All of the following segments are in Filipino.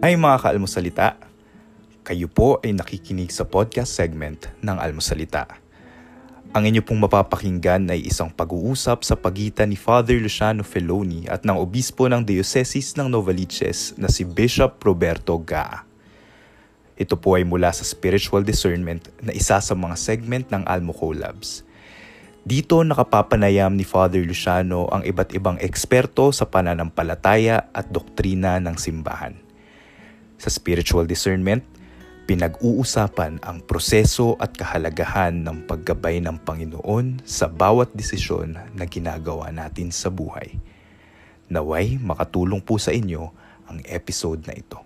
Ay mga kaalmosalita, kayo po ay nakikinig sa podcast segment ng Almosalita. Ang inyo pong mapapakinggan ay isang pag-uusap sa pagitan ni Father Luciano Feloni at ng obispo ng Diocese ng Novaliches na si Bishop Roberto Gaa. Ito po ay mula sa Spiritual Discernment na isa sa mga segment ng Almo Collabs. Dito nakapapanayam ni Father Luciano ang iba't ibang eksperto sa pananampalataya at doktrina ng simbahan. Sa spiritual discernment, pinag-uusapan ang proseso at kahalagahan ng paggabay ng Panginoon sa bawat desisyon na ginagawa natin sa buhay. Naway makatulong po sa inyo ang episode na ito.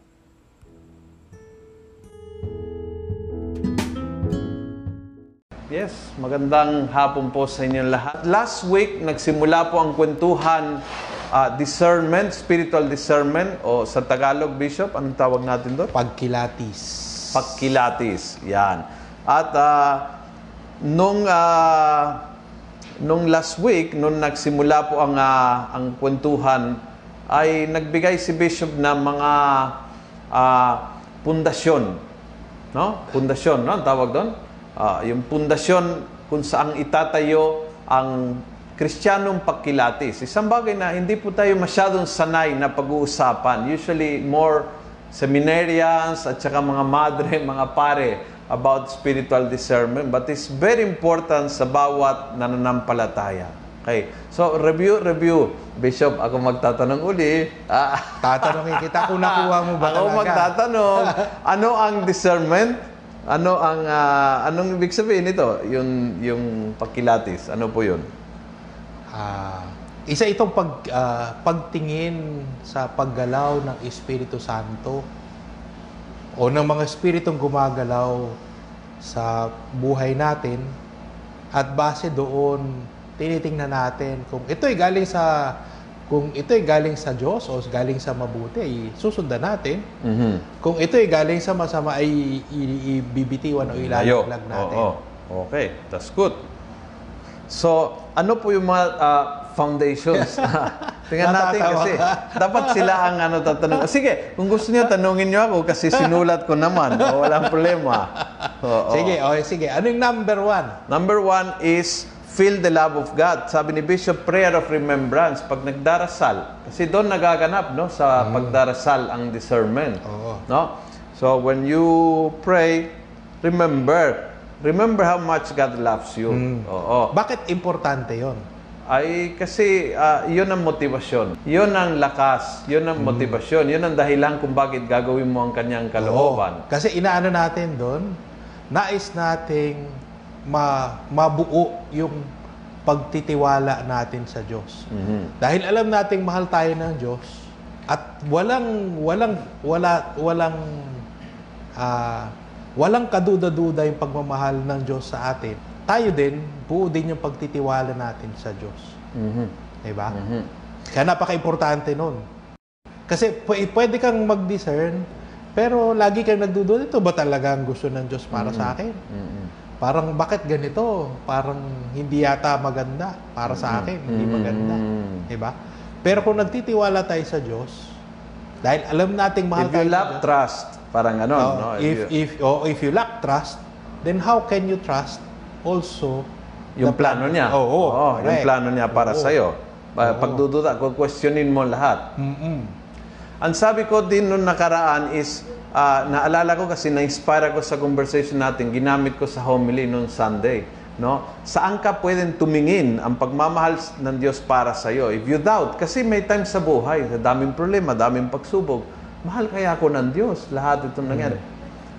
Yes, magandang hapon po sa inyong lahat. Last week, nagsimula po ang kwentuhan uh, discernment, spiritual discernment, o sa Tagalog, Bishop, anong tawag natin doon? Pagkilatis. Pagkilatis, yan. At uh, nung, uh, nung last week, nung nagsimula po ang, uh, ang kwentuhan, ay nagbigay si Bishop ng mga uh, pundasyon. No? Pundasyon, no? Ang tawag doon? uh, yung pundasyon kung saan itatayo ang Kristiyanong pagkilatis. Isang bagay na hindi po tayo masyadong sanay na pag-uusapan. Usually more seminarians at saka mga madre, mga pare about spiritual discernment. But it's very important sa bawat nananampalataya. Okay. So, review, review. Bishop, ako magtatanong uli. Ah. Tatanungin kita kung nakuha mo ba ako talaga? magtatanong. ano ang discernment? Ano ang uh, anong ibig sabihin nito? Yung yung pagkilatis. Ano po 'yun? Ah, uh, isa itong pag uh, pagtingin sa paggalaw ng Espiritu Santo o ng mga espiritong gumagalaw sa buhay natin at base doon tinitingnan natin kung ito ay galing sa kung ito ay galing sa Diyos o galing sa mabuti, ay susundan natin. Mm-hmm. Kung ito ay galing sa masama, ay ibibitiwan o ilalaglag natin. Oo, oo. Okay, that's good. So, ano po yung mga uh, foundations? Tingnan natin kasi. Dapat sila ang ano tatanong. Sige, kung gusto niyo tanungin niyo ako kasi sinulat ko naman. O, walang problema. Oo, sige, okay, sige. Ano yung number one? Number one is feel the love of God. Sabi ni Bishop, prayer of remembrance. Pag nagdarasal, kasi doon nagaganap no, sa mm. pagdarasal ang discernment. Oo. No? So when you pray, remember. Remember how much God loves you. Mm. Oo. Bakit importante yon? Ay kasi uh, yun ang motivasyon. Yun ang lakas. Yun ang mm. motivasyon. Yun ang dahilan kung bakit gagawin mo ang kanyang kalooban. Oo. Kasi inaano natin doon, nais nating ma, mabuo yung pagtitiwala natin sa Diyos. Mm-hmm. Dahil alam nating mahal tayo ng Diyos at walang walang wala walang uh, walang kaduda-duda yung pagmamahal ng Diyos sa atin. Tayo din buo din yung pagtitiwala natin sa Diyos. Mm-hmm. 'Di ba? Mm-hmm. Kaya napaka-importante noon. Kasi pwede kang mag-discern pero lagi kang nagdududa, ito ba talaga ang gusto ng Diyos para mm-hmm. sa akin? Mm-hmm parang bakit ganito? Parang hindi yata maganda para sa akin, mm-hmm. hindi maganda. Mm-hmm. 'Di ba? Pero kung nagtitiwala tayo sa Diyos, dahil alam nating mahal tayo. If you lack trust, parang ano, oh, no? If if oh, if you lack trust, then how can you trust also yung plano niya? Oo, oh, oh, oh, yung plano niya para oh, sa iyo. Oh. Pagdududa, questionin mo lahat. Mm-hmm. Ang sabi ko din nung nakaraan is uh, naalala ko kasi na-inspire ako sa conversation natin, ginamit ko sa homily noon Sunday. No? Saan ka pwedeng tumingin ang pagmamahal ng Diyos para sa iyo? If you doubt, kasi may time sa buhay, daming problema, daming pagsubok, mahal kaya ako ng Diyos, lahat itong nangyari. Mm.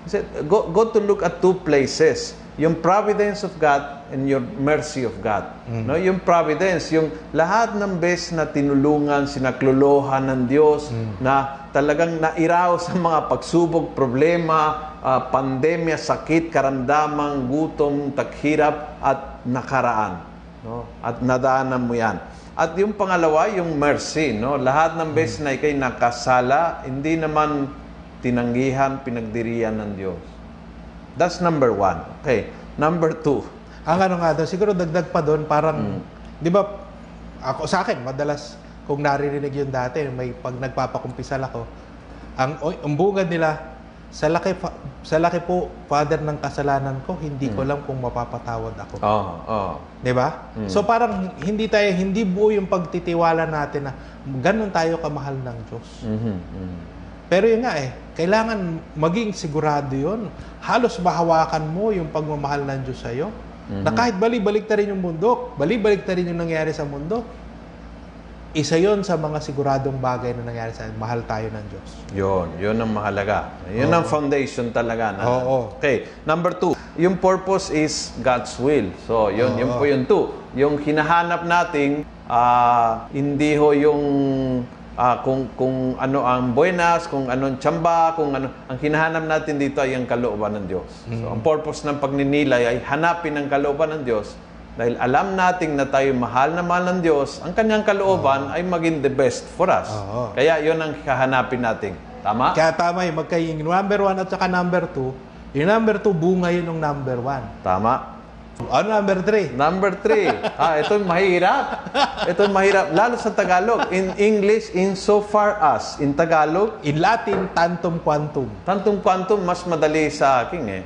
Kasi, go, go to look at two places yung providence of God and your mercy of God. Mm. No, yung providence, yung lahat ng bes na tinulungan, sinaklolohan ng Diyos mm. na talagang nairaw sa mga pagsubok, problema, uh, pandemya, sakit, karamdaman, gutom, taghirap at nakaraan. No? At nadaanan mo 'yan. At yung pangalawa, yung mercy, no? Lahat ng mm. na ikay nakasala, hindi naman tinanggihan, pinagdiriyan ng Diyos. That's number one. Okay. Number two. Ang ano nga daw, siguro dagdag pa doon, parang, mm. di ba, ako sa akin, madalas, kung naririnig yun dati, may pag nagpapakumpisal ako, Ang, ang bungad nila, sa laki, fa- sa laki po, Father, ng kasalanan ko, hindi ko alam kung mapapatawad ako. Oo, oo. Di ba? So parang hindi tayo, hindi buo yung pagtitiwala natin na ganun tayo kamahal ng Diyos. Mhm, mhm. Pero yun nga eh, kailangan maging sigurado yun. Halos mahawakan mo yung pagmamahal ng Diyos sa'yo. Na kahit bali-balik ta rin yung mundo, bali-balik ta rin yung nangyari sa mundo, isa yon sa mga siguradong bagay na nangyari sa atin. Mahal tayo ng Diyos. Yun, yun ang mahalaga. Yun ang foundation talaga. Na, Oo. Okay, number two, yung purpose is God's will. So, yun, yun po yung two. Yung hinahanap nating, ah, hindi ho yung ah, kung, kung ano ang buenas, kung anong tsamba, kung ano. Ang hinahanap natin dito ay ang kalooban ng Diyos. So, ang purpose ng pagninilay ay hanapin ang kalooban ng Diyos dahil alam nating na tayo mahal na mahal ng Diyos, ang kanyang kalooban ay maging the best for us. Oo. Kaya yun ang hahanapin natin. Tama? Kaya tama yung magkaing number one at saka number two. Yung number two, bunga yun ng number one. Tama. Ano number three? Number three. ah, ito mahirap. Ito mahirap. Lalo sa Tagalog. In English, in so far as. In Tagalog, In Latin, tantum quantum. tantong quantum, mas madali sa akin eh.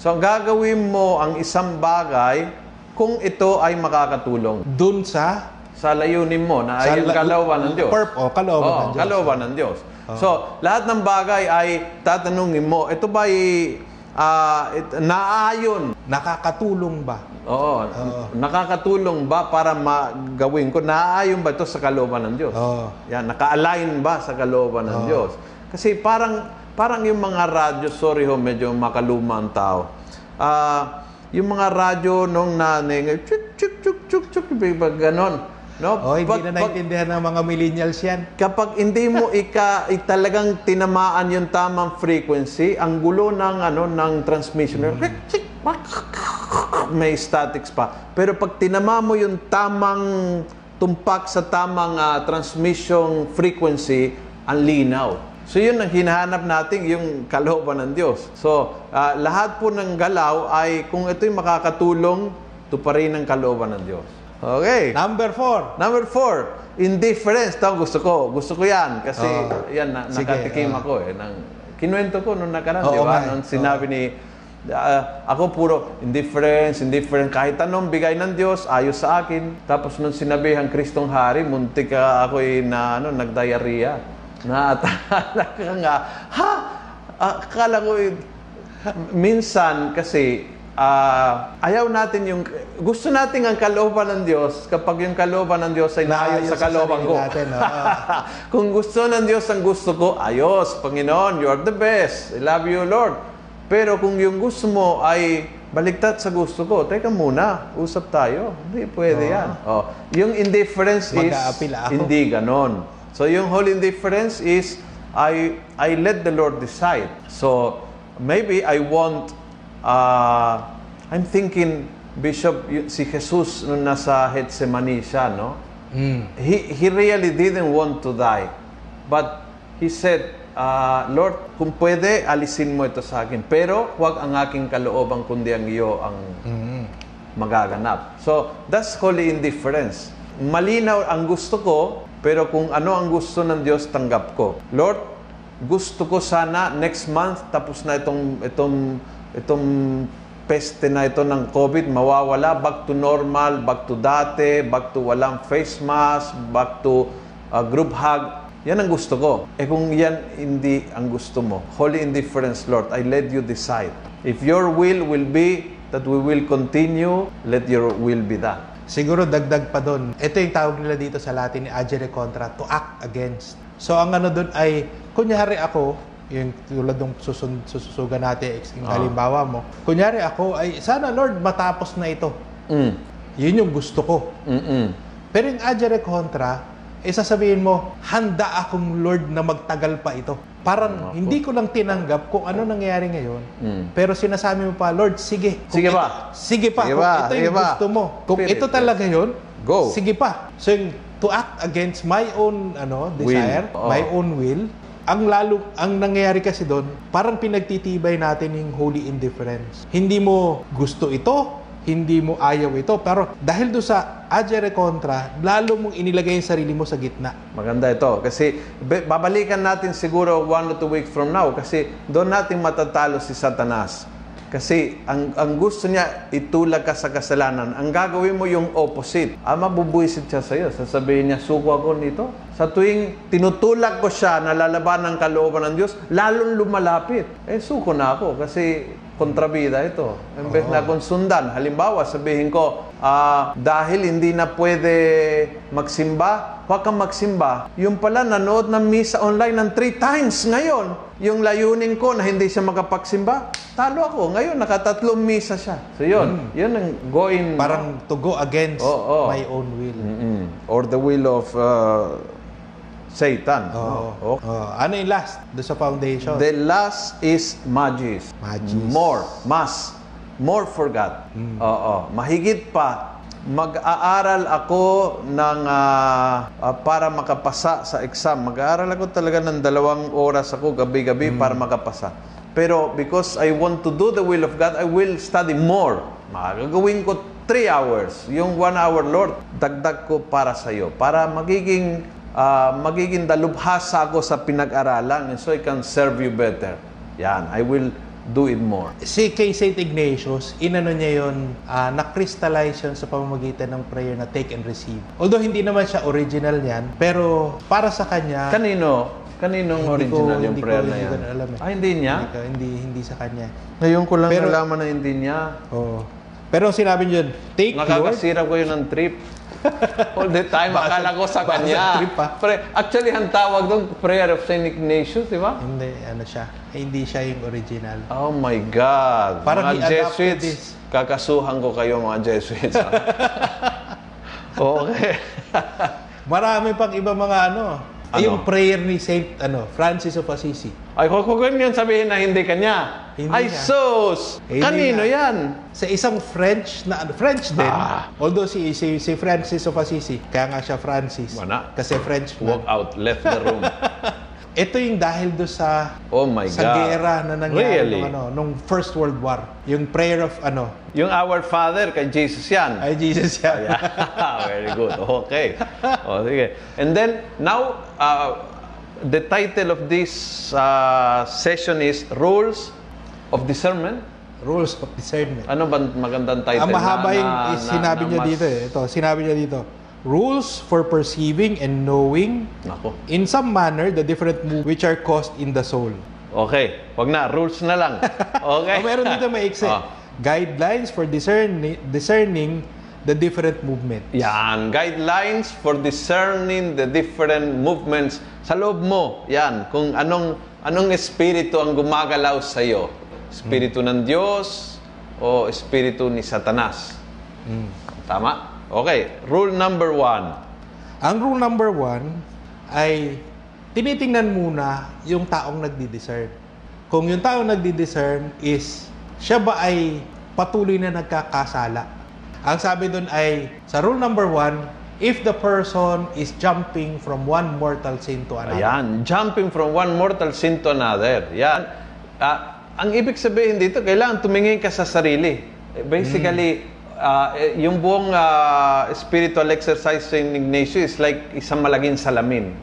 So, ang gagawin mo ang isang bagay kung ito ay makakatulong Dun sa sa layunin mo na ay ang la- kalooban ng Diyos. Perp- oh, kalooban Oo, ng Diyos. kalooban ng Diyos. So, lahat ng bagay ay tatanungin mo, ito ba ay ah, it- naayon nakakatulong ba? Oo. Nakakatulong ba para magawin ko? Naaayon ba ito sa kalooban ng Diyos? Oo. Yan, naka-align ba sa kalooban ng Diyos? Kasi parang parang yung mga radyo, sorry ho, medyo makaluma ang tao. Ah, yung mga radyo nung nanay, chuk chuk chuk chuk chuk, pag ganon. No? Oh, hindi Pag- na pag- naintindihan ng mga millennials yan. kapag hindi mo ika talagang tinamaan yung tamang frequency, ang gulo ng ano ng transmission may statics pa. Pero pag tinama mo yung tamang tumpak sa tamang ah, transmission frequency, ang linaw. So yun ang hinahanap natin, yung kalooban ng Diyos. So ah, lahat po ng galaw ay kung ito'y makakatulong, tuparin ang kalooban ng Diyos. Okay. Number four. Number four, indifference. Ito gusto ko. Gusto ko yan. Kasi Oh. yan, na, Sige, nakatikim oh. ako eh. Nang, kinuwento ko nung nakaraan, Oo di ba? eh. Nung sinabi ni, ah, ako puro indifference, indifferent. Kahit anong bigay ng Diyos, ayos sa akin. Tapos nung sinabihan Kristong Hari, muntik ka ako na ano, nagdiarrhea. Naatala ka nga, ha? Ah, Akala ko eh, minsan kasi ah, ayaw natin yung gusto natin ang kalooban ng Diyos kapag yung kalooban ng Diyos ay naayon sa kalooban ko. natin, oo. Kung gusto ng Diyos ang gusto ko, ayos, Panginoon, you are the best. I love you, Lord. Pero kung yung gusto mo ay baliktad sa gusto ko, teka muna, usap tayo. Hindi pwede yan. Oh, yung indifference is hindi ganon. So yung whole indifference is I I let the Lord decide. So maybe I want uh, I'm thinking Bishop si Jesus nung nasa Gethsemane siya, no? Mm. He he really didn't want to die. But he said, uh, Lord, kung pwede, alisin mo ito sa akin. Pero huwag ang aking kalooban kundi ang iyo ang magaganap. So, that's holy indifference. Malinaw ang gusto ko, pero kung ano ang gusto ng Diyos, tanggap ko. Lord, gusto ko sana next month tapos na itong itong itong peste na ito ng COVID mawawala back to normal, back to dati, back to walang face mask, back to uh, group hug. Yan ang gusto ko. Eh kung yan hindi ang gusto mo, holy indifference, Lord, I let you decide. If your will will be that we will continue, let your will be done. Siguro dagdag pa doon. Ito yung tawag nila dito sa Latin ni agere contra, to act against. So ang ano doon ay, kunyari ako, yung tulad ng susun, sususugan natin, yung Ah. halimbawa mo, kunyari ako ay, sana Lord, matapos na ito. Mm. Yun yung gusto ko. Mm-mm. Pero yung agere contra, eh sasabihin mo, handa akong Lord na magtagal pa ito. Parang hindi ko lang tinanggap kung ano nangyayari ngayon. Mm. Pero sinasabi mo pa, Lord, sige. Sige ito- pa. Sige pa. Sige kung pa, ito sige yung pa. gusto mo. Kung Spirit, ito talaga yun, Go. sige pa. So yung to act against my own ano desire, Will. Oo. my own will, ang lalo ang nangyayari kasi doon, parang pinagtitibay natin yung holy indifference. Hindi mo gusto ito, hindi mo ayaw ito. Pero dahil do sa agere contra, lalo mong inilagay yung sarili mo sa gitna. Maganda ito. Kasi babalikan natin siguro one or two weeks from now kasi doon natin matatalo si Satanas. Kasi ang, ang gusto niya, itulag ka sa kasalanan. Ang gagawin mo yung opposite. Ah, mabubuisit siya sa'yo. Sasabihin niya, suko ako nito. Sa tuwing tinutulak ko siya na lalaban ng kalooban ng Diyos, lalong lumalapit. Eh, suko na ako kasi kontrabida ito. Imbes na kung sundan, halimbawa sabihin ko, ah, dahil hindi na pwede magsimba, huwag kang magsimba. Yung pala, nanood ng misa online ng three times ngayon. Yung layunin ko na hindi siya makapagsimba, talo ako. Ngayon, nakatatlong misa siya. So yun, yun ang going... Parang to go against Oo, oo. my own will. Mm-mm. Or the will of uh, Satan. Oh. Oh, ano yung last? Do sa foundation? The last is magis. Magis. More. Mas. More for God. Oo. Mahigit pa. Mag-aaral ako ng ah, ah, para makapasa sa exam. Mag-aaral ako talaga ng dalawang oras ako gabi-gabi para makapasa. Pero because I want to do the will of God, I will study more. Magagawin ko 3 hours. Yung 1 hour, Lord, dagdag ko para sa iyo. Para magiging ah, magiging dalubhasa ako sa pinag-aralan and so I can serve you better. Yan, I will do it more. Si kay St. Ignatius, inano niya yun, ah, na-crystallize yun sa pamamagitan ng prayer na take and receive. Although hindi naman siya original yan, pero para sa kanya, Kanino? Kaninong Hindi ko- original yung hindi ko- prayer na hindi yan? ko na alam eh. Ah, hindi niya? hindi, ka- hindi, hindi sa kanya. Ngayon ko lang Pero- nalaman na hindi niya. Oo. Pero sinabi yun, take Lord, Nakakasira ko yun ng trip. All the time, akala ko sa kanya. trip, ah. Pre- actually, ang tawag doon, prayer of St. Ignatius, di ba? hindi, ano siya, eh, hindi siya yung original. Oh my God. Parang mga Jesuits, kakasuhan ko kayo mga Jesuits. ah. okay. Marami pang iba mga ano, Ano? yung prayer ni Saint ano, Francis of Assisi. Ay, kung kung yun sabihin na hindi kanya. Hindi Ay, sus! Hindi Kanino nga. yan? Sa isang French na ano, French din. Ah. Although si, si si Francis of Assisi, kaya nga siya Francis. Wala. Kasi French Walk out, left the room. Ito yung dahil do sa Oh my sa God. gera na nangyari Really? nung, ano, nung First World War. Yung prayer of ano, Yung Our Father kay Jesus yan. ay Jesus yan. Yeah, very good. Okay. O, sige. And then, now, uh, the title of this uh, session is Rules of Discernment. Rules of discernment. Ano ba magandang title? Ang mahaba na- yung na- sinabi na niya mas- dito eh. Ito, sinabi niya dito. Rules for perceiving and knowing Nako. in some manner the different moves which are caused in the soul. Okay. Wag na. Rules na lang. Oh, Okay. meron dito may ikse. Oh. Guidelines for discerning, discerning the different movement. Yan, guidelines for discerning the different movements sa loob mo. Yan, kung anong anong espiritu ang gumagalaw sa iyo. Espiritu ng Diyos o espiritu ni Satanas. Tama? Okay, rule number one. Ang rule number one ay tinitingnan muna yung taong nagdi-discern. Kung yung taong nagdi-discern is siya ba ay patuloy na nagkakasala. Ang sabi doon ay, sa rule number one, if the person is jumping from one mortal sin to another. Ayan, jumping from one mortal sin to another. Yan. Ah, ang ibig sabihin dito, kailangan tumingin ka sa sarili. Eh, Basically, ah, eh, yung buong ah, spiritual exercise sa Ignatius is like isang malaging salamin.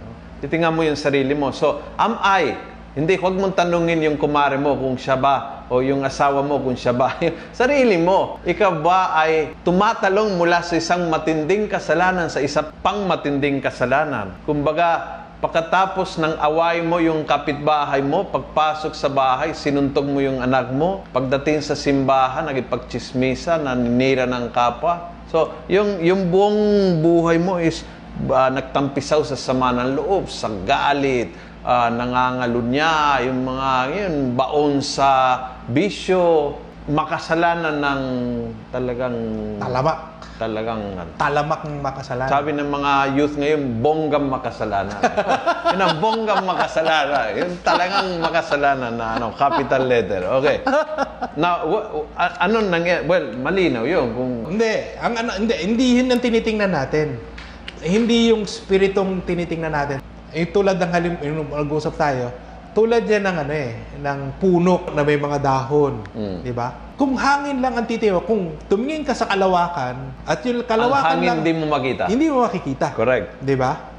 Titingnan mo yung sarili mo. So, am I? Hindi, huwag mong tanungin yung kumare mo kung siya ba o yung asawa mo kung siya ba. sarili mo. Ikaw ba ay tumatalong mula sa isang matinding kasalanan sa isa pang matinding kasalanan? Kumbaga, pagkatapos ng away mo yung kapitbahay mo, pagpasok sa bahay, sinuntog mo yung anak mo, pagdating sa simbahan, nagipagchismisa, naninira ng kapwa. So, yung, yung buong buhay mo is ah, nagtampisaw sa sama ng loob, sa galit, ah, nangangalunya, yung mga yun, baon sa bisyo, makasalanan ng talagang Talamak. Talagang ano, Talamak ng makasalanan. sabi ng mga youth ngayon, bonggang makasalanan. yun ang bonggang makasalanan. Yun talagang makasalanan na ano, capital letter. Okay. Now, wa- a- ano nangyari? Well, malinaw yun. Kung, Hindi, ang ano, hindi, hindi yun ang tinitingnan natin. Hindi yung spiritong tinitingnan natin. Eh, tulad ng halim, yung nag-usap tayo, tulad yan ng ano eh, ng puno na may mga dahon, Mm. di ba? Kung hangin lang ang titiyo, kung tumingin ka sa kalawakan at yung Ang kalawakan hangin lang hindi mo makita. hindi mo makikita. Correct. 'Di ba?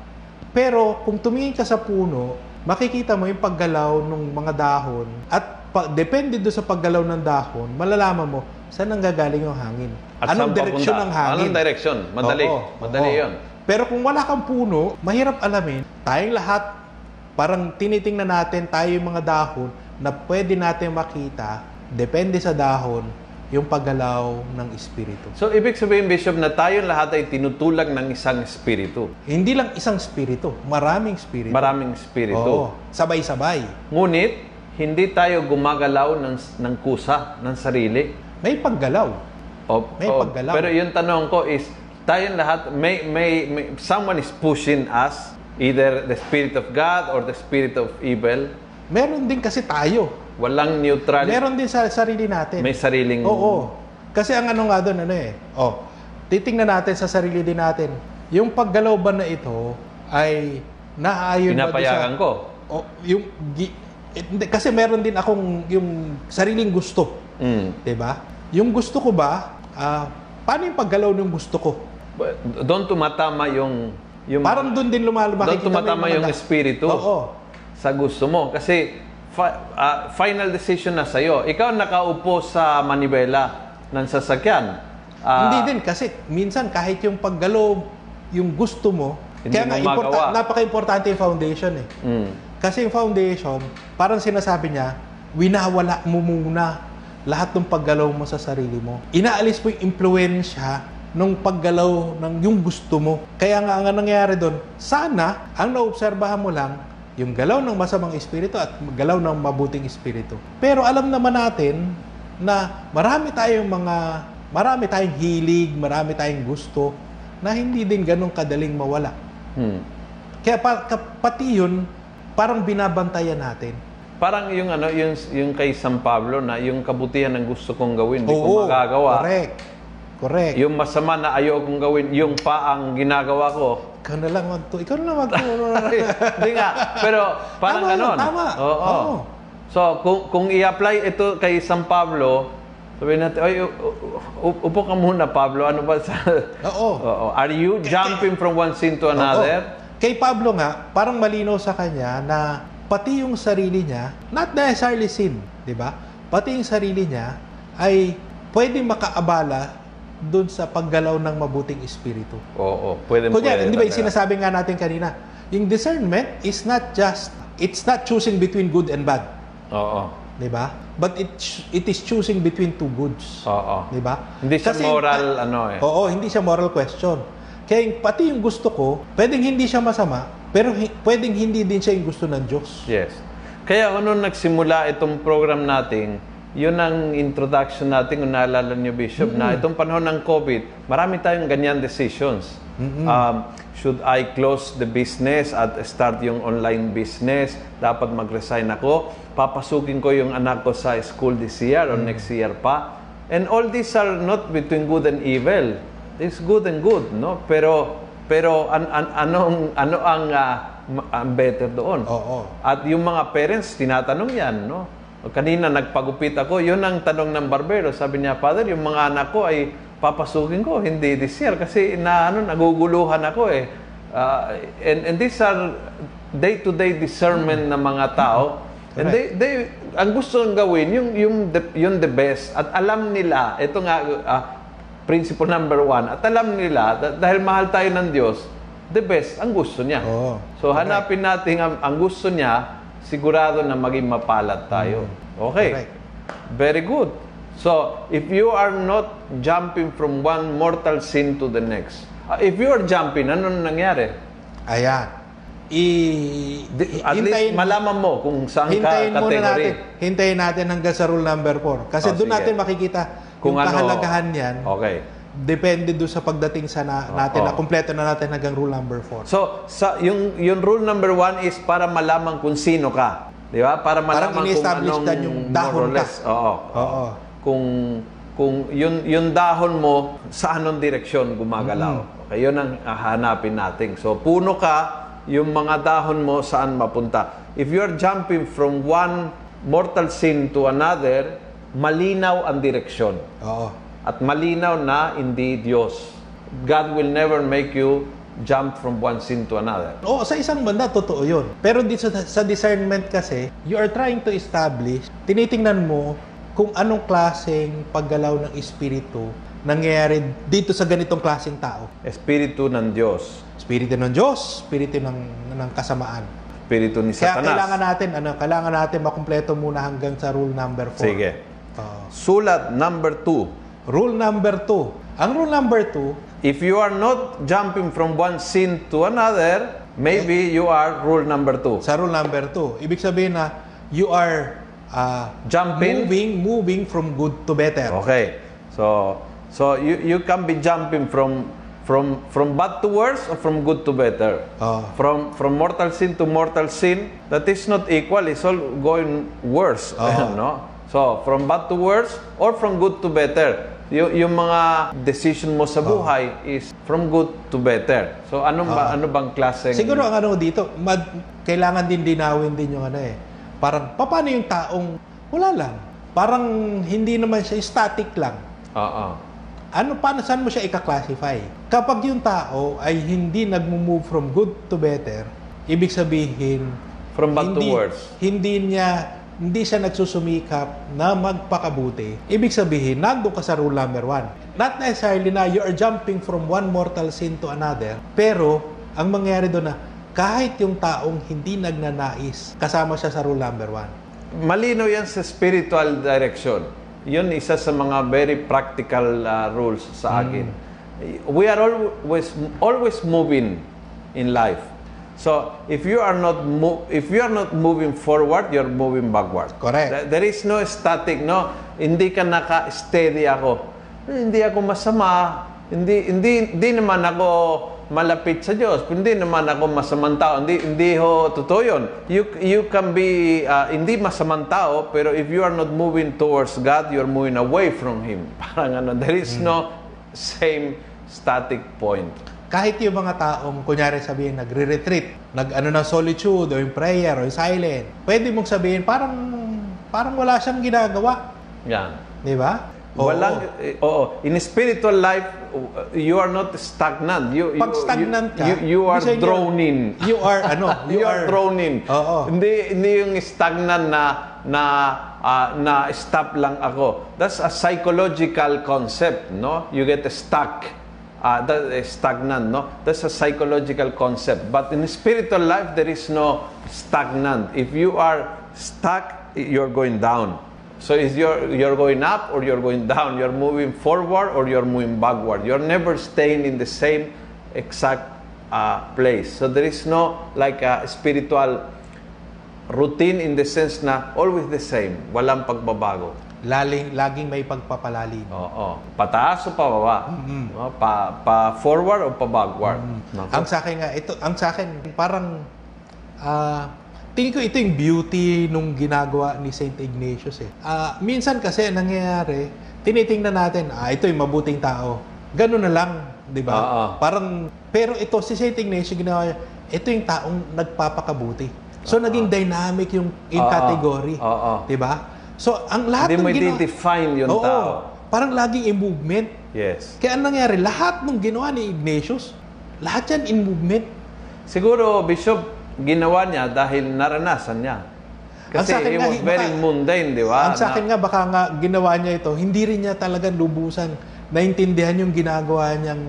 Pero kung tumingin ka sa puno, makikita mo yung paggalaw ng mga dahon at pa, depende doon sa paggalaw ng dahon, malalaman mo saan nanggagaling yung hangin. At Anong direksyon ng hangin? Anong direksyon? Madali. Oo, Madali oo. yun. Pero kung wala kang puno, mahirap alamin. Tayong lahat, parang tinitingnan natin tayo yung mga dahon na pwede natin makita, depende sa dahon, yung paggalaw ng espiritu. So, ibig sabihin, Bishop, na tayong lahat ay tinutulag ng isang espiritu. Hindi lang isang espiritu, maraming espiritu. Maraming espiritu. Oo, sabay-sabay. Ngunit, hindi tayo gumagalaw ng, ng kusa, ng sarili. May paggalaw. O, May o, paggalaw. Pero yung tanong ko is, tayong lahat, may, may, may, someone is pushing us, either the Spirit of God or the Spirit of evil. Meron din kasi tayo. Walang neutral. Meron din sa sarili natin. May sariling... Oo. Kasi ang ano nga doon, ano eh, oh, titingnan natin sa sarili din natin. Yung paggalaw ba na ito ay naaayon ba sa... ko. Oh, yung, gi- eh, hindi, kasi meron din akong yung sariling gusto. Mm. 'di ba? Yung gusto ko ba, ah, paano yung paggalaw ng gusto ko? But Doon tumatama yung... yung Parang doon din lumalabas. doon tumatama yung espiritu Oo. sa gusto mo. Kasi fi- ah, final decision na sa'yo. Ikaw nakaupo sa manibela ng sasakyan. Ah, Hindi din kasi minsan kahit yung paggalaw, yung gusto mo, Hindi kaya nga mo magawa. importa- napaka-importante yung foundation eh. mm. Kasi yung foundation, parang sinasabi niya, winawala mo muna lahat ng paggalaw mo sa sarili mo. Inaalis mo yung impluensya ng paggalaw ng yung gusto mo. Kaya nga ang nangyayari doon, sana ang naobserbahan mo lang yung galaw ng masamang espiritu at galaw ng mabuting espiritu. Pero alam naman natin na marami tayong mga marami tayong hilig, marami tayong gusto na hindi din ganun kadaling mawala. Hmm. Kaya pa, ka- pati yun, parang binabantayan natin. Parang yung ano, yung, yung kay San Pablo na yung kabutihan ng gusto kong gawin, hindi ko magagawa. Correct. Correct. Yung masama na ayaw kong gawin, yung pa ang ginagawa ko. Ikaw na lang magto. Ikaw na lang magto. Hindi nga. Pero parang Tama, ganon. tama. Oo. Oo. So, kung, kung i-apply ito kay San Pablo, sabihin natin, u- upo ka muna, Pablo. Ano ba sa... Oo. Oo. Are you jumping from one sin to another? Oo. Kay Pablo nga, parang malinaw sa kanya na pati yung sarili niya, not necessarily sin, di ba? Pati yung sarili niya ay pwede makaabala doon sa paggalaw ng mabuting espiritu. Oo. Pwede Kunyari, pwede di ba yung sinasabi nga natin kanina, yung discernment is not just, it's not choosing between good and bad. Oo. Di ba? But it, it is choosing between two goods. Oo. Di ba? Hindi siya Kasi- moral, ano eh. Oo, hindi siya moral question. Kaya yung- pati yung gusto ko, pwedeng hindi siya masama, pero hi- pwedeng hindi din siya yung gusto ng Diyos. Yes. Kaya ano nagsimula itong program natin, yun ang introduction natin kung naalala niyo, Bishop, na itong panahon ng COVID, marami tayong ganyan decisions. Um, should I close the business at start yung online business? Dapat mag-resign ako? Papasukin ko yung anak ko sa school this year or next year pa? And all these are not between good and evil. It's good and good, no? Pero pero an, an- anong ano ang ang better doon? Oo. At yung mga parents, tinatanong yan, no? Kanina nagpagupit ako, yun ang tanong ng barbero. Sabi niya, Father, yung mga anak ko ay papasukin ko, hindi this year. Kasi na, ano, naguguluhan ako eh. Ah, and, and these are day-to-day discernment ng mga tao. And they, they, ang gusto ng gawin, yung, yung, the, yung the best. At alam nila, ito nga, ah, principle number one, at alam nila, dah- dahil mahal tayo ng Diyos, the best, ang gusto niya. Oo. So hanapin natin ang, ang gusto niya, sigurado na maging mapalad tayo. Okay. Mm. Correct. Very good. So, if you are not jumping from one mortal sin to the next, uh, if you are jumping, ano nangyari? Ayan. I, Di- At least hintayin, malaman mo kung saan ka hintayin muna natin. category. Hintayin natin hanggang sa rule number 4. Kasi Oh, doon sige. natin makikita Kung yung ano- kahalagahan niyan. Okay. Depende doon sa pagdating sa na, natin Oo. na kumpleto na natin hanggang rule number 4. So, sa yung yung rule number one is para malaman kung sino ka. Di ba? Para malaman kung ini-establish anong ka yung dahon ka. Oo. Oo. Kung kung yun yung dahon mo sa anong direksyon gumagalaw. Mm-hmm. Okay, yun ang hahanapin natin. So, puno ka, yung mga dahon mo saan mapunta. If you're jumping from one mortal sin to another, malinaw ang direksyon. Oo. At malinaw na hindi Diyos. God will never make you jump from one sin to another. Oo, sa isang banda, totoo yun. Pero dito sa, discernment kasi, you are trying to establish, tinitingnan mo kung anong klaseng paggalaw ng espiritu nangyayari dito sa ganitong klaseng tao. Espiritu ng Diyos. Espiritu ng Diyos, espiritu ng, ng kasamaan. Espiritu ni Kaya Satanas. kailangan natin, ano, kailangan natin makumpleto muna hanggang sa rule number 4. Sige. Sulat number two. Rule number 2. Ang rule number 2, If you are not jumping from one sin to another, maybe you are rule number two. sa rule number 2, ibig sabihin na you are uh, Jumping. moving, moving from good to better. Okay. So so you you can be jumping from from from bad to worse or from good to better. Oh. From from mortal sin to mortal sin, that is not equal. It's all going worse, Oh. no? So from bad to worse or from good to better. Y- yung mga decision mo sa buhay is from good to better. So ano ba ano bang klaseng Siguro ang ano dito, mad, kailangan din dinawin din yung ano eh. Parang, paano yung taong wala lang? Parang hindi naman siya static lang. Oo. Ano, paano, saan mo siya ika-classify? Kapag yung tao ay hindi nag-move from good to better, ibig sabihin, From bad to worse. Hindi niya, hindi siya nagsusumikap na magpakabuti. Ibig sabihin, nandun ka sa rule number one. Not necessarily na you are jumping from one mortal sin to another, pero ang mangyayari doon na kahit yung taong hindi nagnanais, kasama siya sa rule number one. Malino yan sa spiritual direction. Yun isa sa mga very practical uh, rules sa akin. We are always always moving in life. So if you are not mo- if you are not moving forward, you're moving backward. Correct. There- There is no static, no. Hindi ka naka-steady ako. Hindi ako masama. Hindi hindi hindi naman ako malapit sa Diyos. Hindi naman ako masamang tao. Hindi hindi ho totoo 'yon. You you can be uh, hindi masamang tao pero if you are not moving towards God, you're moving away from him. Parang ano, there is no same static point. Kahit yung mga taong, kunyari sabihin, nagre-retreat, nag-ano ng solitude, o yung prayer, o yung silent, pwede mong sabihin, parang, parang wala siyang ginagawa. Yan. Di ba? Oo. Walang eh, oo, in spiritual life uh, you are not stagnant. You you Pag stagnant ka, you, you are drawn in. You are, ano, You, are drawn in. Oo. Hindi hindi yung stagnant na na ah, na stop lang ako. That's a psychological concept, no? You get stuck. Uh, that is stagnant, no? That's a psychological concept. But in spiritual life, there is no stagnant. If you are stuck, you're going down. So is you're you're going up or you're going down. You're moving forward or you're moving backward. You're never staying in the same exact uh, place. So there is no like a spiritual routine in the sense na always the same. Walang pagbabago. Laling, laging may pagpapalalim. Oo. Pataas o pababa? No? Pa, pa forward o pa backward? Nako. Ang sa akin nga, ito, ang sa akin, parang, ah, tingin ko ito yung beauty nung ginagawa ni St. Ignatius eh. Ah, minsan kasi nangyayari, tinitingnan natin, ah, ito yung mabuting tao. Ganun na lang, di ba? Oo. Parang, pero ito, si St. Ignatius, ginawa niya, ito yung taong nagpapakabuti. So, naging dynamic yung, yung Oo. category. Oo. Di ba? So, ang lahat Hindi mo ng ginawa... i-define yung Oo. tao. Parang laging in movement. Yes. Kaya ang nangyari, lahat ng ginawa ni Ignatius, lahat yan in movement. Siguro, Bishop, ginawa niya dahil naranasan niya. Ang Kasi sa akin it nga, was baka- very mundane, di ba? Ang sa akin Na- nga, baka nga ginawa niya ito, hindi rin niya talagang lubusan naintindihan yung ginagawa niyang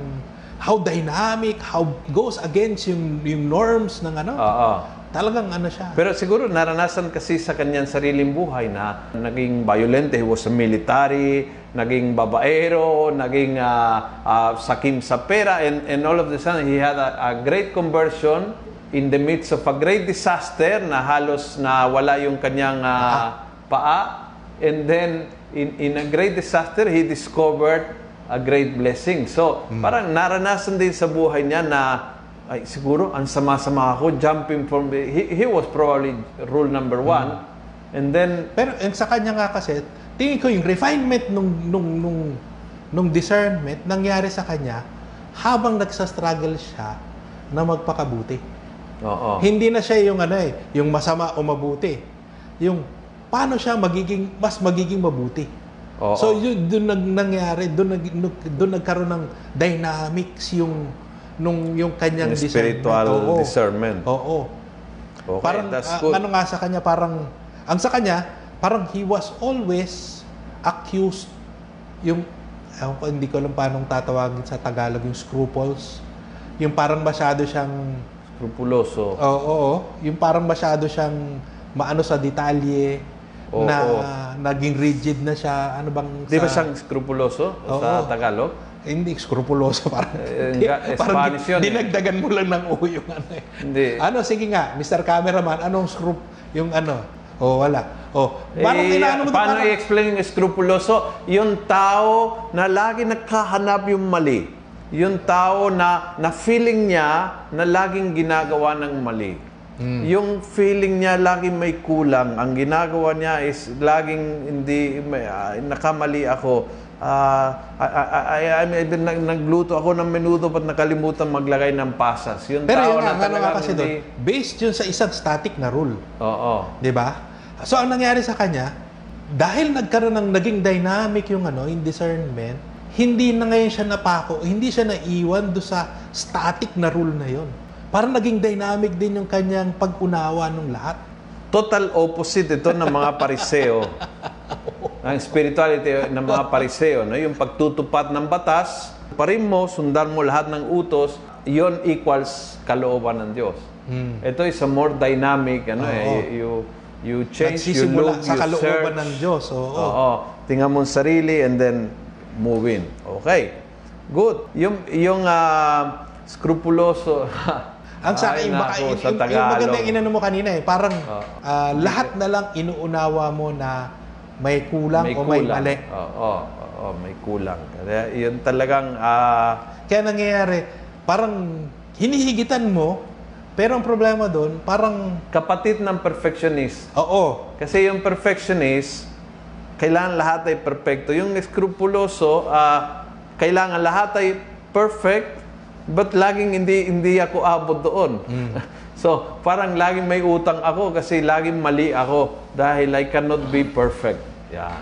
how dynamic, how goes against yung, yung norms ng ano. Oo. Talagang ano siya. Pero siguro naranasan kasi sa kanyang sariling buhay na naging violent. He was a military, naging babaero, naging ah, ah, sakim sa pera, and, and all of the sudden he had a, a great conversion in the midst of a great disaster na halos na wala yung kanyang ah, paa. And then in, in a great disaster, he discovered a great blessing. So, parang naranasan din sa buhay niya na ay siguro ang sama-sama ako jumping from the, he, he was probably rule number one and then Pero eh, sa kanya nga kasi, tingin ko yung refinement nung, nung, nung, nung discernment nangyari sa kanya habang nagsa-struggle siya na magpakabuti. oo Hindi na siya yung ano eh, yung masama o mabuti. Yung paano siya magiging mas magiging mabuti. Oo. So yun doon nag nangyari, doon nag doon nagkaroon ng dynamics yung nung yung kanyang Yung spiritual discernment. Oo. discernment. Oo. Okay, Parang that's ah, good. ano nga sa kanya parang ang sa kanya parang he was always accused yung ko, hindi ko alam paano tatawagin sa Tagalog yung scruples. Yung parang masyado siyang Scrupuloso. Oo, oo. Yung parang masyado siyang maano sa detalye Oo, na oo. naging rigid na siya. Ano bang Di ba sa- siyang scrupuloso Oo. sa Tagalog? Eh, hindi, skrupuloso. Parang, Eh, nga, eh, parang Spanish yun eh. dinagdagan mo lang ng o yung ano eh. Hindi. Ano, sige nga, Mr. Cameraman, anong scrup, yung ano? Oh, wala. Oh, parang eh, inaano mo paano parang- i-explain yung scrupuloso? Yung tao na lagi nagkahanap yung mali. Yung tao na, na feeling niya na laging ginagawa ng mali. Hmm. Yung feeling niya laging may kulang. Ang ginagawa niya is laging hindi, may, ah, nakamali ako. Ah, I, I, I, I mean, nag, nagluto ako ng menudo ba't nakalimutan maglagay ng pasas. Yung Pero tao yun nga, na ano nga kasi doon, hindi... based yun sa isang static na rule. Oo. 'Di ba? So ang nangyari sa kanya, dahil nagkaroon ng naging dynamic yung ano, yung discernment, hindi na ngayon siya napako, hindi siya naiwan do sa static na rule na yon. Parang naging dynamic din yung kanyang pag-unawa ng lahat. Total opposite ito ng mga pariseo. Ang spirituality ng mga pariseo, no? yung pagtutupad ng batas, pa rin mo, sundan mo lahat ng utos, yon equals kalooban ng Diyos. Ito is a more dynamic, ano eh, Oo. you, you change, you look, sa you kalooban search. ng Diyos. Oo. Oo. Tingnan mo ang sarili and then move in. Okay. Good. Yung, yung ah, skrupuloso. Ang sa Ay, akin, baka, nako, yung, sa yung, yung maganda yung inano mo kanina eh, parang ah, lahat na lang inuunawa mo na may kulang o may mali. Oo, oo, oo, may kulang. Kaya yun talagang ah, Kaya nangyayari, parang hinihigitan mo, pero ang problema doon, parang, kapatid ng perfectionist. oo, Kasi yung perfectionist, kailangan lahat ay perfecto. Yung skrupuloso, ah, kailangan lahat ay perfect, but laging hindi hindi ako abot doon. so, parang laging may utang ako kasi laging mali ako dahil I cannot be perfect. Yan.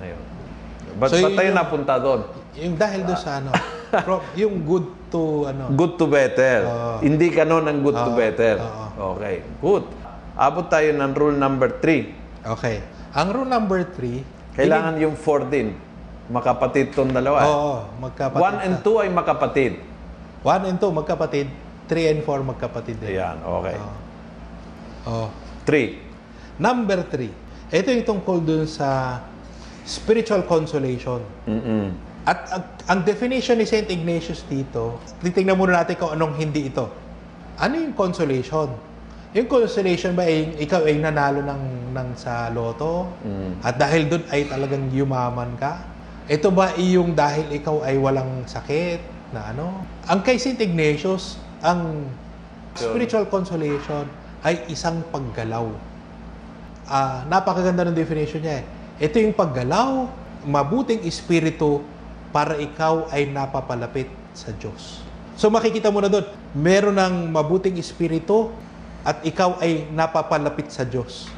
Ayun. But So, so, tayo napunta doon? yung dahil doon sa ano, pro- yung good to ano, Good to better. Oo. Hindi ganon ang good to Oo. better. Oo. Okay, good. Abot tayo ng rule number three. okay. Ang rule number three, Kailangan yung four din. Makapatid tong dalawa. oo, magkapatid. One and two ay makapatid. One and two, magkapatid. Three and four, magkapatid din. Ayan, okay. Oh. Three. Number three, ito yung tungkol dun sa spiritual consolation. Mm-mm. At ang, ang definition ni St. Ignatius dito, titingnan muna natin kung anong hindi ito. Ano yung consolation? Yung consolation ba ay ikaw ay nanalo ng, ng sa loto? At dahil doon ay talagang yumaman ka? Ito ba yung dahil ikaw ay walang sakit na ano? Ang kay St. Ignatius, ang spiritual consolation ay isang paggalaw. Ah, napakaganda ng definition niya eh. Ito yung paggalaw, mabuting espiritu para ikaw ay napapalapit sa Diyos. So makikita mo na doon, meron ng mabuting espiritu at ikaw ay napapalapit sa Diyos.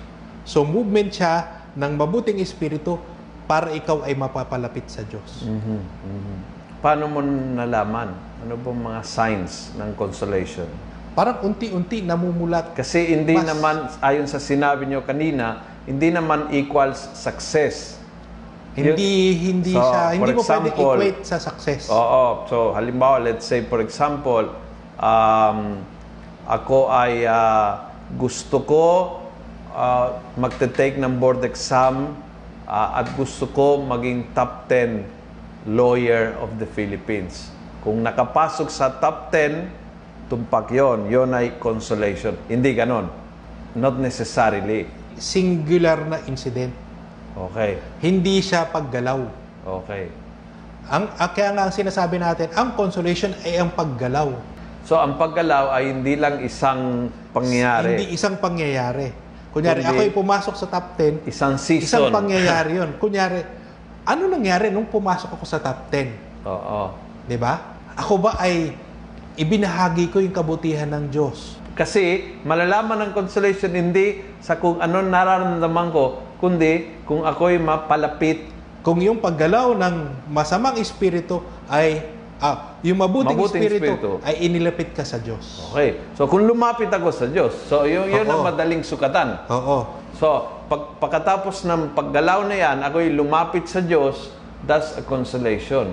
So movement siya ng mabuting espiritu para ikaw ay mapapalapit sa Diyos. Mhm, mhm. Paano mo nalaman? Ano bang mga signs ng consolation? Parang unti-unti namumulat. Kasi hindi Mas- naman, ayon sa sinabi nyo kanina, hindi naman equals success. Hindi hindi So, siya hindi mo pwedeng example, equate sa success. Oo. So, halimbawa, let's say, for example, um, ako ay ah, gusto ko ah, magte-take ng board exam ah, at gusto ko maging top 10 lawyer of the Philippines. Kung nakapasok sa top 10, tumpak yon. Yon ay consolation. Hindi ganon. Not necessarily. Singular na incident. Okay. Hindi siya paggalaw. Okay. Ang ah, kaya nga ang sinasabi natin, ang consolation ay ang paggalaw. So, ang paggalaw ay hindi lang isang pangyayari. Hindi isang pangyayari. Kunyari, Kundi- ako ay pumasok sa top 10, Isang isang season. pangyayari yon. Kunyari, ano nangyari nung pumasok ako sa top 10? Oo. Di ba? Ako ba ay ibinahagi ko yung kabutihan ng Diyos? Kasi malalaman ng consolation hindi sa kung ano nararamdaman ko, kundi kung ako'y mapalapit Kung yung paggalaw ng masamang espiritu ay ah, yung mabuting, Mabuting espiritu, espiritu. ay inilapit ka sa Diyos. Okay. So kung lumapit ako sa Diyos, so yun, yun ang madaling sukatan. Oo. So, pag, pagkatapos ng paggalaw na yan, ako'y lumapit sa Diyos, that's a consolation.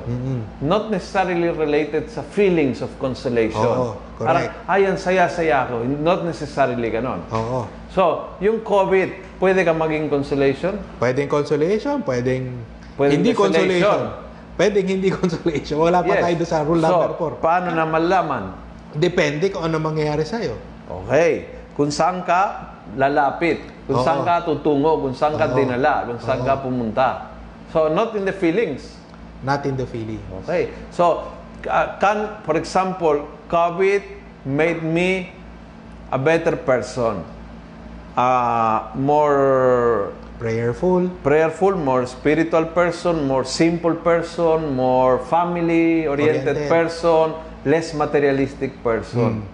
Not necessarily related sa feelings of consolation. Oo, correct. Parang, ayan, saya-saya ako. Not necessarily ganon. Oo. So, yung COVID, pwede ka maging consolation? Pwedeng consolation, pwedeng, Pwedeng hindi consolation. Pwedeng hindi consolation. Wala pa tayo doon sa rule so, number 4. paano na malaman? Depende kung ano mangyayari sa'yo. Okay. Kung saan ka lalapit, kung Oo. saan ka tutungo, kung saan ka Oo. dinala, kung saan ka pumunta. So, not in the feelings. Not in the feeling. Okay. So, uh, can, for example, COVID made me a better person. Uh, more Prayerful. prayerful, more spiritual person, more simple person, more family-oriented Oriented. person, less materialistic person.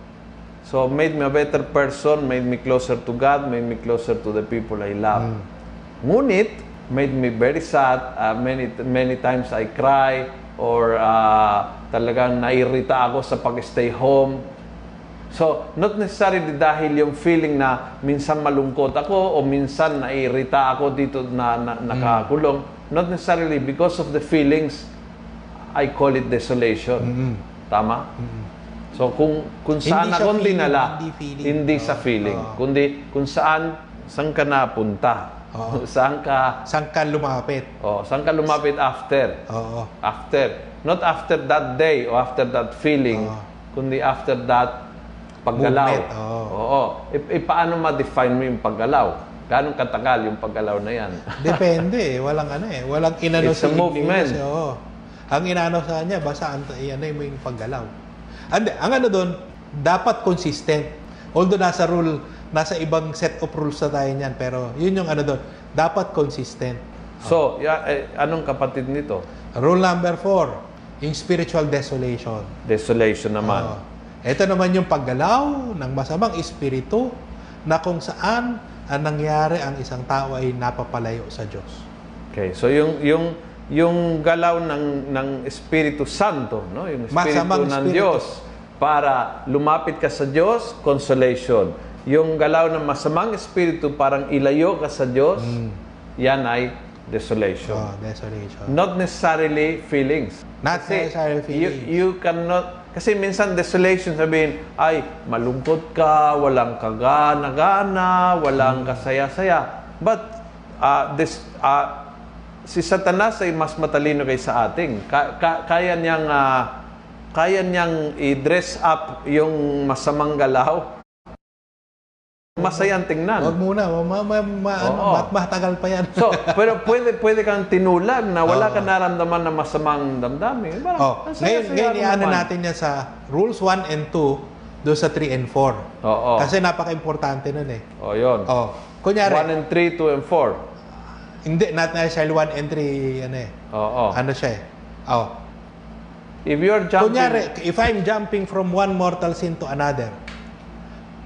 So, made me a better person, made me closer to God, made me closer to the people I love. Ngunit, made me very sad. Uh, many, many times I cry or uh, talagang nairita ako sa pag-stay home. So, not necessarily dahil yung feeling na minsan malungkot ako o minsan nairita ako dito na, na nakakulong. Not necessarily because of the feelings, I call it desolation. Tama? So, kung, kung Hindi saan siya ako dinala, hindi feeling. hindi sa Oo. feeling, Oo. kundi kung saan, saan ka napunta. Oo. saan ka, Saan ka lumapit? oh, saan ka lumapit after. Oo. After. Not after that day or after that feeling, Oo. kundi after that paggalaw. Movement, oo. Oo. E, e, paano ma-define mo yung paggalaw? Gano'ng katagal yung paggalaw na yan? Depende eh. Walang ano eh. Walang inano It's a si movement. Ignatius, oo. Ang inano sa kanya, basta ang ano mo yung paggalaw. And, ang ano doon, dapat consistent. Although nasa rule, nasa ibang set of rules na tayo niyan, pero yun yung ano doon, dapat consistent. so, ya, eh, anong kapatid nito? Rule number four, yung spiritual desolation. Desolation naman. Oo. ito naman yung paggalaw ng masamang espiritu na kung saan ang nangyari ang isang tao ay napapalayo sa Diyos. Okay. So, yung, yung, yung galaw ng, ng Espiritu Santo, no? yung Espiritu Masamang ng espiritu. Diyos, para lumapit ka sa Diyos, consolation. Yung galaw ng masamang Espiritu, parang ilayo ka sa Diyos, yan ay desolation. Oh, desolation. Not necessarily feelings. Not necessarily You, feelings. you cannot, kasi minsan desolation sabihin, ay, malungkot ka, walang kagana-gana, walang Hmm. kasaya-saya. But, uh, this, uh, si Satanas ay mas matalino kaysa ating. Ka- ka- kaya niyang, ah, kaya niyang i-dress up yung masamang galaw. Masayang tingnan. Huwag muna, ma, ma, ma, ano, mat- matagal pa yan. So, pero pwede pwede kang tinulag na wala ka naramdaman na masamang damdamin. Parang, oh, ang ngayon, saya-saya ngayon iano naman. natin yan sa rules 1 and 2 doon sa 3 and 4. Oo. Kasi napaka-importante nun eh. Oh, yun. Oh, kunyari, 1 and 3, 2 and 4. Hindi, not necessarily 1 and 3, ano eh. Oo. Ano siya eh. Oh. If you're jumping... Kunyari, if I'm jumping from one mortal sin to another,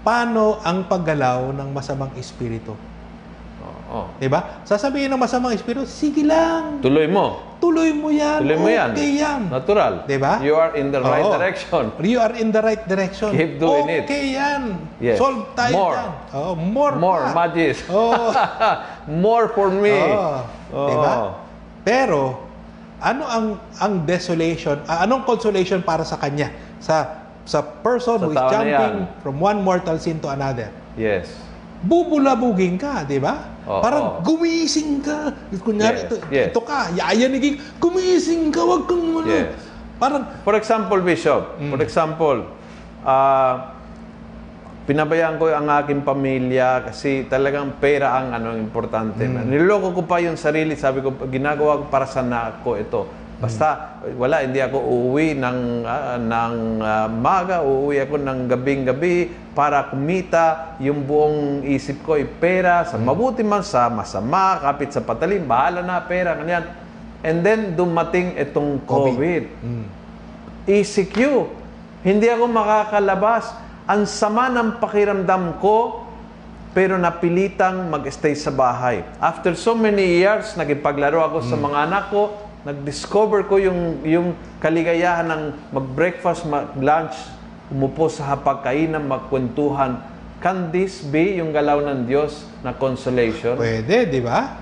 paano ang paggalaw ng masamang espiritu? Oo. Diba? Sasabihin ng masamang espiritu, sige lang, Tuloy mo. tuloy mo yan, Tuloy mo yan. okay yan. Natural. Diba? You are in the right Oo. direction. You are in the right direction. Keep doing it. okay yan. Yes. Solve tayo More. yan. Oh, more More pa. magis. Oo. More for me. Oo. Oo. Diba? Pero, ano ang ang desolation, ah, anong consolation para sa kanya? Sa sa person Sa who is jumping from one mortal sin to another. Yes. Bubulabugin ka, di ba? Oo. Parang gumising ka. Kunyari, Yes, ito, yes. ito ka, yayanigin, gumising ka, wag kang ano. Yes. Parang, For example, Bishop, Mm. for example, ah pinabayaan ko ang aking pamilya kasi talagang pera ang ano importante. Mm. Niloloko ko pa yung sarili, sabi ko ginagawa ko para sa anak ko ito. Basta wala hindi ako uuwi ng ah, ng ah, maga, uuwi ako ng gabing-gabi para kumita yung buong isip ko ay pera Mm. sa mabuti man sa masama, kapit sa patalim, bahala na pera kanyan. And then dumating itong COVID. mm, ECQ. Hindi ako makakalabas. Ang sama ng pakiramdam ko pero napilitang mag-stay sa bahay. After so many years, nagipaglaro ako sa mga anak ko, nag-discover ko yung, yung kaligayahan ng mag-breakfast, mag-lunch, umupo sa hapagkainan, magkwentuhan. Can this be yung galaw ng Diyos na consolation? Pwede, di ba?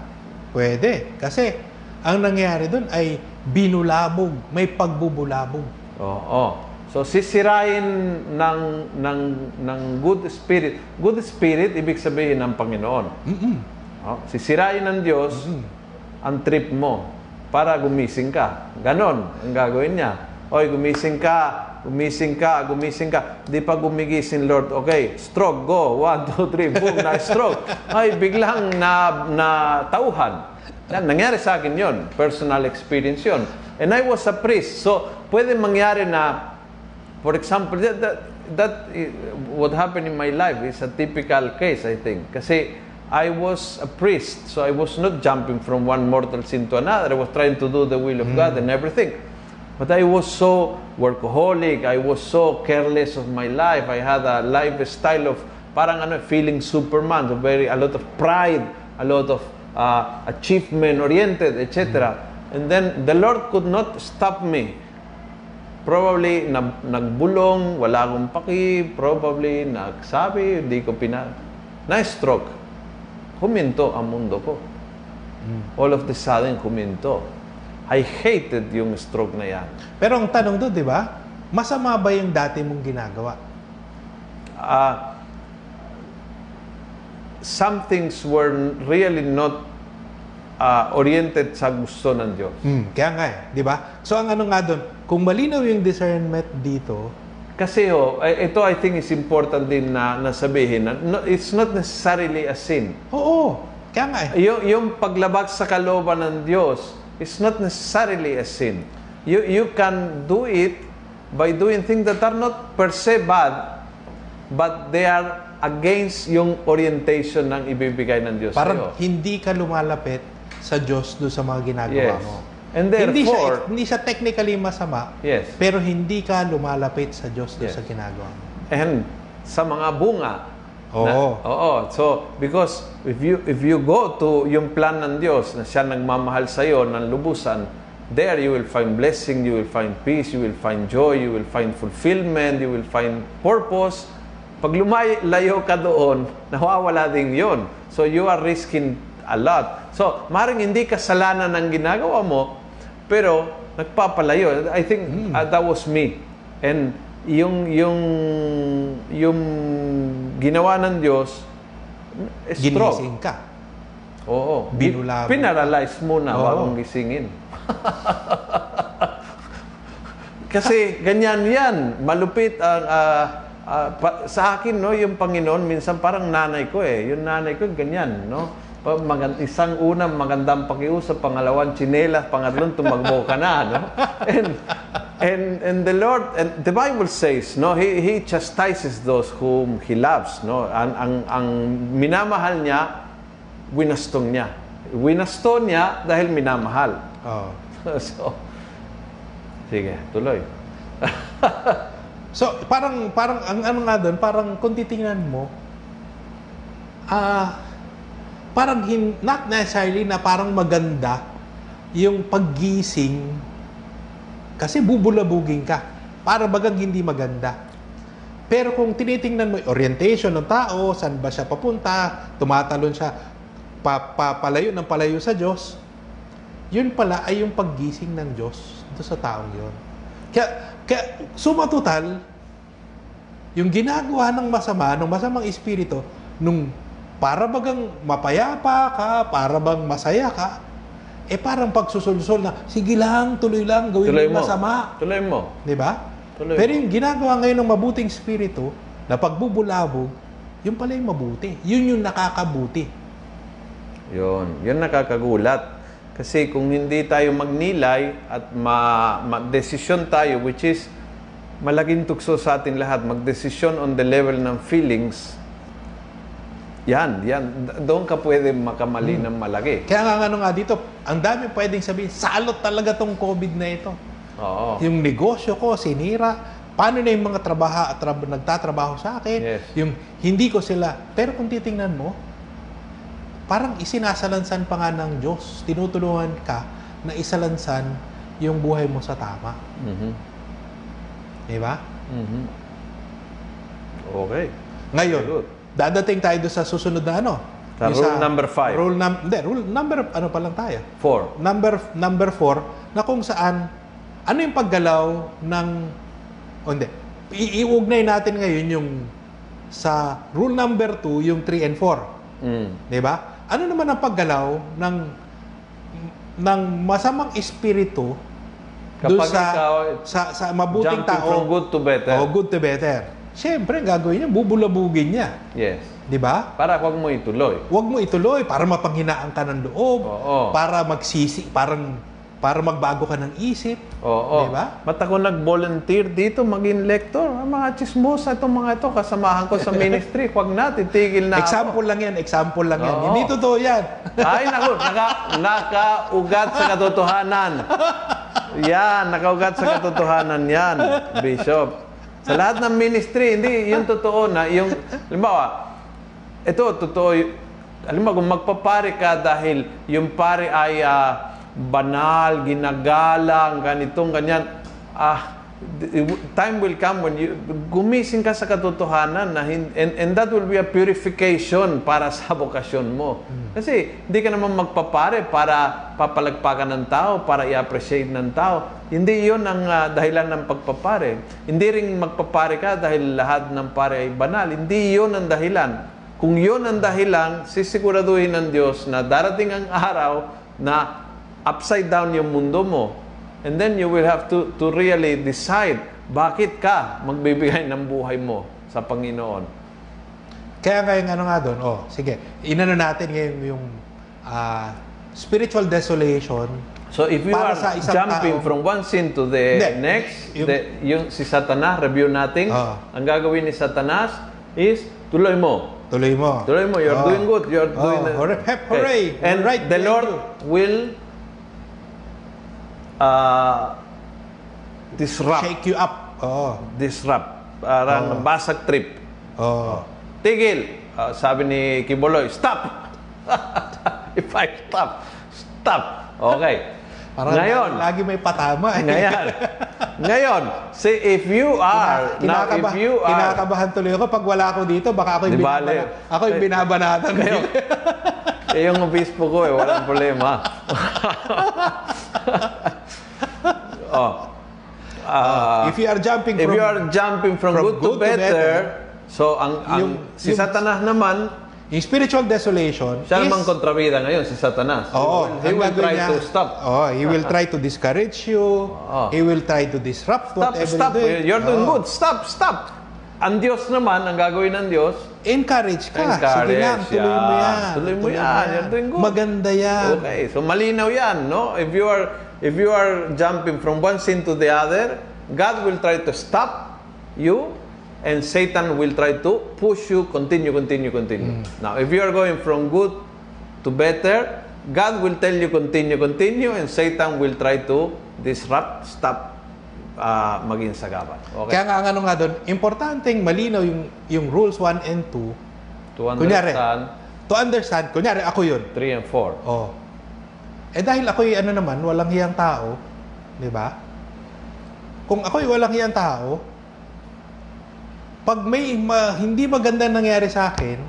Pwede. Kasi ang nangyari doon ay binulabog, may pagbubulabog. Oo. So sisirain ng ng ng good spirit. Good spirit ibig sabihin ng Panginoon. Mm-mm. Oh, sisirain ng Diyos ang trip mo para gumising ka. Ganon ang gagawin niya. Oy, gumising ka, gumising ka, gumising ka. Di pa gumigising, Lord. Okay, stroke, go. One, two, three, boom, na stroke. Ay, biglang na, na tauhan. Yan, nangyari sa akin yon Personal experience yon And I was a priest. So, pwede mangyari na, for example, that, that, that eh, what happened in my life is a typical case, I think. Kasi I was a priest, so I was not jumping from one mortal sin to another. I was trying to do the will of God and everything. But I was so workaholic, I was so careless of my life. I had a lifestyle of parang ano, feeling Superman, so very a lot of pride, a lot of uh, achievement oriented, etc. And then the Lord could not stop me. Probably na, nagbulong, wala akong paki, probably nagsabi, hindi ko pina... Na-stroke. Huminto ang mundo ko. All of the sudden, huminto. I hated yung stroke na yan. Pero ang tanong doon, di ba? Masama ba yung dati mong ginagawa? uh, some things were really not uh, oriented sa gusto ng Diyos. Hmm, kaya nga eh, di ba? So ang ano nga doon, kung malinaw yung discernment dito, Kasi oh, eh, ito I think is important din na, na sabihin na no, it's not necessarily a sin. oo, kaya nga eh. Yung, yung paglabag sa kalooban ng Diyos is not necessarily a sin. You, you can do it by doing things that are not per se bad, but they are against yung orientation ng ibibigay ng Diyos Parang sa'yo. hindi ka lumalapit sa Diyos doon sa mga ginagawa Yes. mo. And hindi siya, therefore, hindi siya technically masama, yes. pero hindi ka lumalapit sa Diyos Yes. sa ginagawa mo. And sa mga bunga. Oo. Na, oo. So, because if you if you go to yung plan ng Diyos na siya nagmamahal sa iyo ng lubusan, there you will find blessing, you will find peace, you will find joy, you will find fulfillment, you will find purpose. Pag lumayo ka doon, nawawala din yon. So, you are risking a lot. So, maring hindi kasalanan ng ginagawa mo, pero nagpapalayo. I think uh, that was me. And yung yung yung ginawa ng Diyos stroke. Ginising ka. Oo. Binulabog. Pinaralyze muna Oo. bagong gisingin. Kasi ganyan yan. Malupit ang ah, ah, pa- sa akin no, yung Panginoon minsan parang nanay ko eh. Yung nanay ko ganyan, no. Pa- magand- isang unang magandang pakiusap, pangalawang tsinelas, pangatlong tumagbo ka na, no. And and and the Lord and the Bible says, no, he he chastises those whom he loves, no. Ang ang ang minamahal niya, winastong niya. Winaston niya dahil minamahal. Oo. so, sige, tuloy. So, parang, parang, ang ano nga doon, parang kung titingnan mo, ah, parang hin, not necessarily na parang maganda yung paggising kasi bubulabugin ka. Para bagang hindi maganda. Pero kung tinitingnan mo orientation ng tao, saan ba siya papunta, tumatalon siya, pa, pa, palayo ng palayo sa Diyos, yun pala ay yung paggising ng Diyos doon sa taong yun. Kaya, kaya suma total, yung ginagawa ng masama, ng masamang espiritu, nung para bagang mapayapa ka, para bang masaya ka, eh parang pagsusulsol na, sige lang, tuloy lang, gawin Tuloy mo masama. Tuloy mo. Di ba? Tuloy Pero yung ginagawa ngayon ng mabuting espiritu, na pagbubulabog, yun pala yung mabuti. Yun yung nakakabuti. Yun. Yun nakakagulat. Kasi kung hindi tayo magnilay at ma, ma-desisyon tayo, which is malaking tukso sa atin lahat, magdesisyon on the level ng feelings, yan, yan. Doon ka pwede makamali ng malaki. Kaya nga ano nga dito, ang dami pwedeng sabihin, salot talaga tong COVID na ito. Oo. Yung negosyo ko, sinira, paano na yung mga trabaha, trab, nagtatrabaho sa akin, Yes. yung hindi ko sila. Pero kung titingnan mo, parang isinasalansan pa nga ng Diyos. Tinutulungan ka na isalansan yung buhay mo sa tama. Mhm. Di ba? Mhm. Okay. Ngayon, Good. Dadating tayo doon sa susunod na ano. Sa rule number five. Rule, num- hindi, rule number, ano pa lang tayo? Four. Number, number four, na kung saan, ano yung paggalaw ng, o hindi, i- iugnay natin ngayon yung sa rule number two, yung 3 and 4. Mm. Di ba? Ano naman ang paggalaw ng ng masamang espiritu Kapag sa, ikaw sa sa mabuting tao from good to better. o good to better. Siyempre, ang gagawin niya, bubulabugin niya. Yes. Di ba? Para wag mo ituloy. Huwag mo ituloy para mapanghinaan ka ng loob, Oo. para magsisi, parang para magbago ka ng isip. Oo. Di ba? Ba't ako nag-volunteer dito maging lector? Ang mga chismosa itong mga ito, kasamahan ko sa ministry. Huwag na, titigil na ako. Example lang yan, example lang yan. Oo. Hindi totoo yan. Ay, naku, naka, nakaugat sa katotohanan. Yan, nakaugat sa katotohanan yan, Bishop. Sa lahat ng ministry, hindi, yung totoo na, yung, halimbawa, ito, totoo, halimbawa, kung magpapare ka dahil yung pare ay ah, banal, ginagalang, ganitong, ganyan, ah, time will come when you, gumising ka sa katotohanan na hin- and, and that will be a purification para sa bokasyon mo. Kasi hindi ka naman magpapare para papalagpakan ng tao, para i-appreciate ng tao. Hindi yon ang ah, dahilan ng pagpapare. Hindi rin magpapare ka dahil lahat ng pare ay banal. Hindi yon ang dahilan. Kung yon ang dahilan, sisiguraduhin ng Diyos na darating ang araw na upside down yung mundo mo. And then you will have to, to really decide bakit ka magbibigay ng buhay mo sa Panginoon. Kaya ngayon ano nga doon, oh, sige, inano natin ngayon yung ah, spiritual desolation. So if you are jumping tao- from one sin to the Hindi. next, Yung- the, yung si Satanas, review natin, Ah. ang gagawin ni Satanas is tuloy mo. Tuloy mo. Tuloy mo, you're Oh. doing good. You're Oh, doing the- hooray, hep, hooray. Okay. And Right, the Lord you. will uh, disrupt. Shake you up. Oh. Disrupt. Parang basag trip. Oh. Tigil. Ah, sabi ni Kiboloy, stop! If I stop, stop. Okay. Parang Ngayon, lagi may patama. Eh. ngayon, ngayon, see, if you are, now if you are, kinakabahan tuloy ako pag wala ako dito, baka ako yung, binabana- ako yung binabanatan Ngayon, ngayon. eh, yung obispo ko eh, walang problema. oh. Ah, If you are jumping if from you are jumping from, from good, to, good to better, better, so ang, ang yung- si yung- Satanas naman, yung spiritual desolation siya is, namang kontrabida ngayon, si Satanas. Oo, he will gagawin try niya- to stop. Oh, he will try to discourage you. Oo. He will try to disrupt Stop, whatever stop. you're doing. You're doing Oo. good. Stop, stop. Ang Diyos naman, ang gagawin ng Diyos, Encourage ka. Encourage, Sige lang, tuloy mo yan. Tuloy mo yan. You're doing good. Maganda yan. Okay, so malinaw 'yan, no? If you are if you are jumping from one sin to the other, God will try to stop you and Satan will try to push you continue continue continue. Now, if you are going from good to better, God will tell you continue continue and Satan will try to disrupt, stop uh, maging sagabat. Okay? Kaya nga ang ano nga doon, importanteng malinaw yung, yung rules 1 and 2. to Kunyari, understand to understand, kunyari ako yun. 3 and 4. Oh. Eh dahil ako ano naman, walang hiyang tao, di ba? Kung ako'y walang hiyang tao, pag may ma- hindi maganda nangyari sa akin,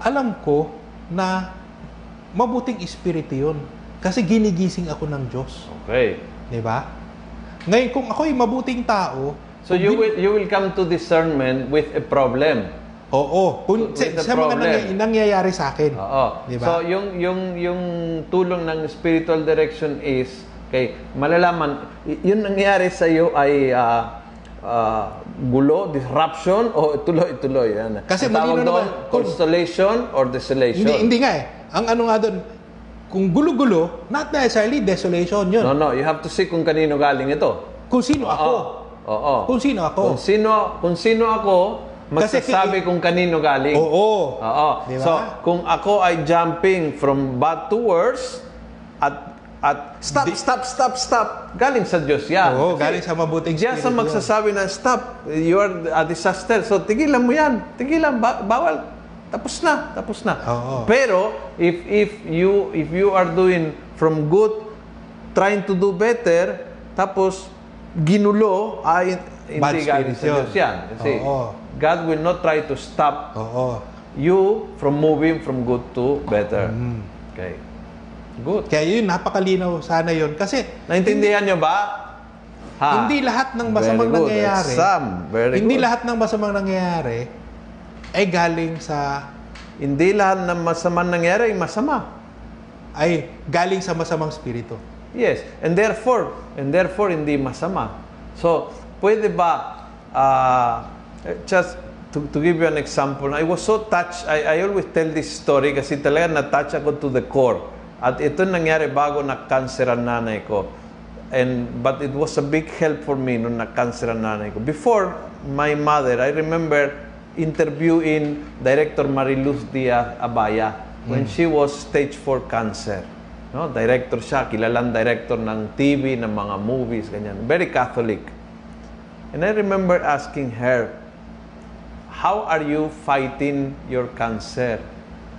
alam ko na mabuting espiritu yun. Kasi ginigising ako ng Diyos. Okay. Di ba? Ngayon, kung ako'y mabuting tao, So you will you will come to discernment with a problem. oo, kung, With sa, the sa mga problem. nangy- nangyayari sa akin. Oo. Di ba? So yung yung yung tulong ng spiritual direction is kay malalaman y- yun nangyayari sa iyo ay ah, ah, gulo, disruption o tuloy-tuloy yan. Kasi Ang tawag malino doon, naman, kung- constellation or desolation. Hindi, hindi nga eh. Ang ano nga doon, kung gulo-gulo, not necessarily desolation yun. No, no, you have to see kung kanino galing ito. Kung sino ako. Oo. Oo. Kung sino ako. Kung sino kung sino ako, Kasi magsasabi kung kanino galing. Oo. Oo. Di ba? So, kung ako ay jumping from bad to worse at At stop, stop, stop, stop. Galing sa Diyos yan. Oo, Kasi galing sa mabuting sa spirito magsasabi na stop, you are a disaster. So tigilan mo yan. Tigilan, ba- bawal. Tapos na, tapos na. Oo. Pero if if you if you are doing from good trying to do better tapos ginulo ay hindi galing sa Diyos yan. Kasi Oo. God will not try to stop Oo. you from moving from good to better. Mm. Okay. Good. Kaya yun, napakalinaw sana yun. Kasi Naintindihan nyo ba? Ha? hindi lahat ng masamang Very good. nangyayari, Some. Very hindi good. lahat ng masamang nangyayari ay galing sa Hindi lahat ng masamang nangyari ay masama. ay galing sa masamang spirito. Yes. And therefore, and therefore hindi masama. So, pwede ba uh, just to, to give you an example, I was so touched, I, I always tell this story kasi talaga na-touch ako to the core. At ito nangyari bago na-cancer ang nanay ko. And, but it was a big help for me nung na-cancer ang nanay ko. Before my mother, I remember interviewing Director Mariluz Diaz Abaya when she was stage 4 cancer. No, director siya, kilalang director ng TV, ng mga movies, ganyan. Very Catholic. And I remember asking her, how are you fighting your cancer?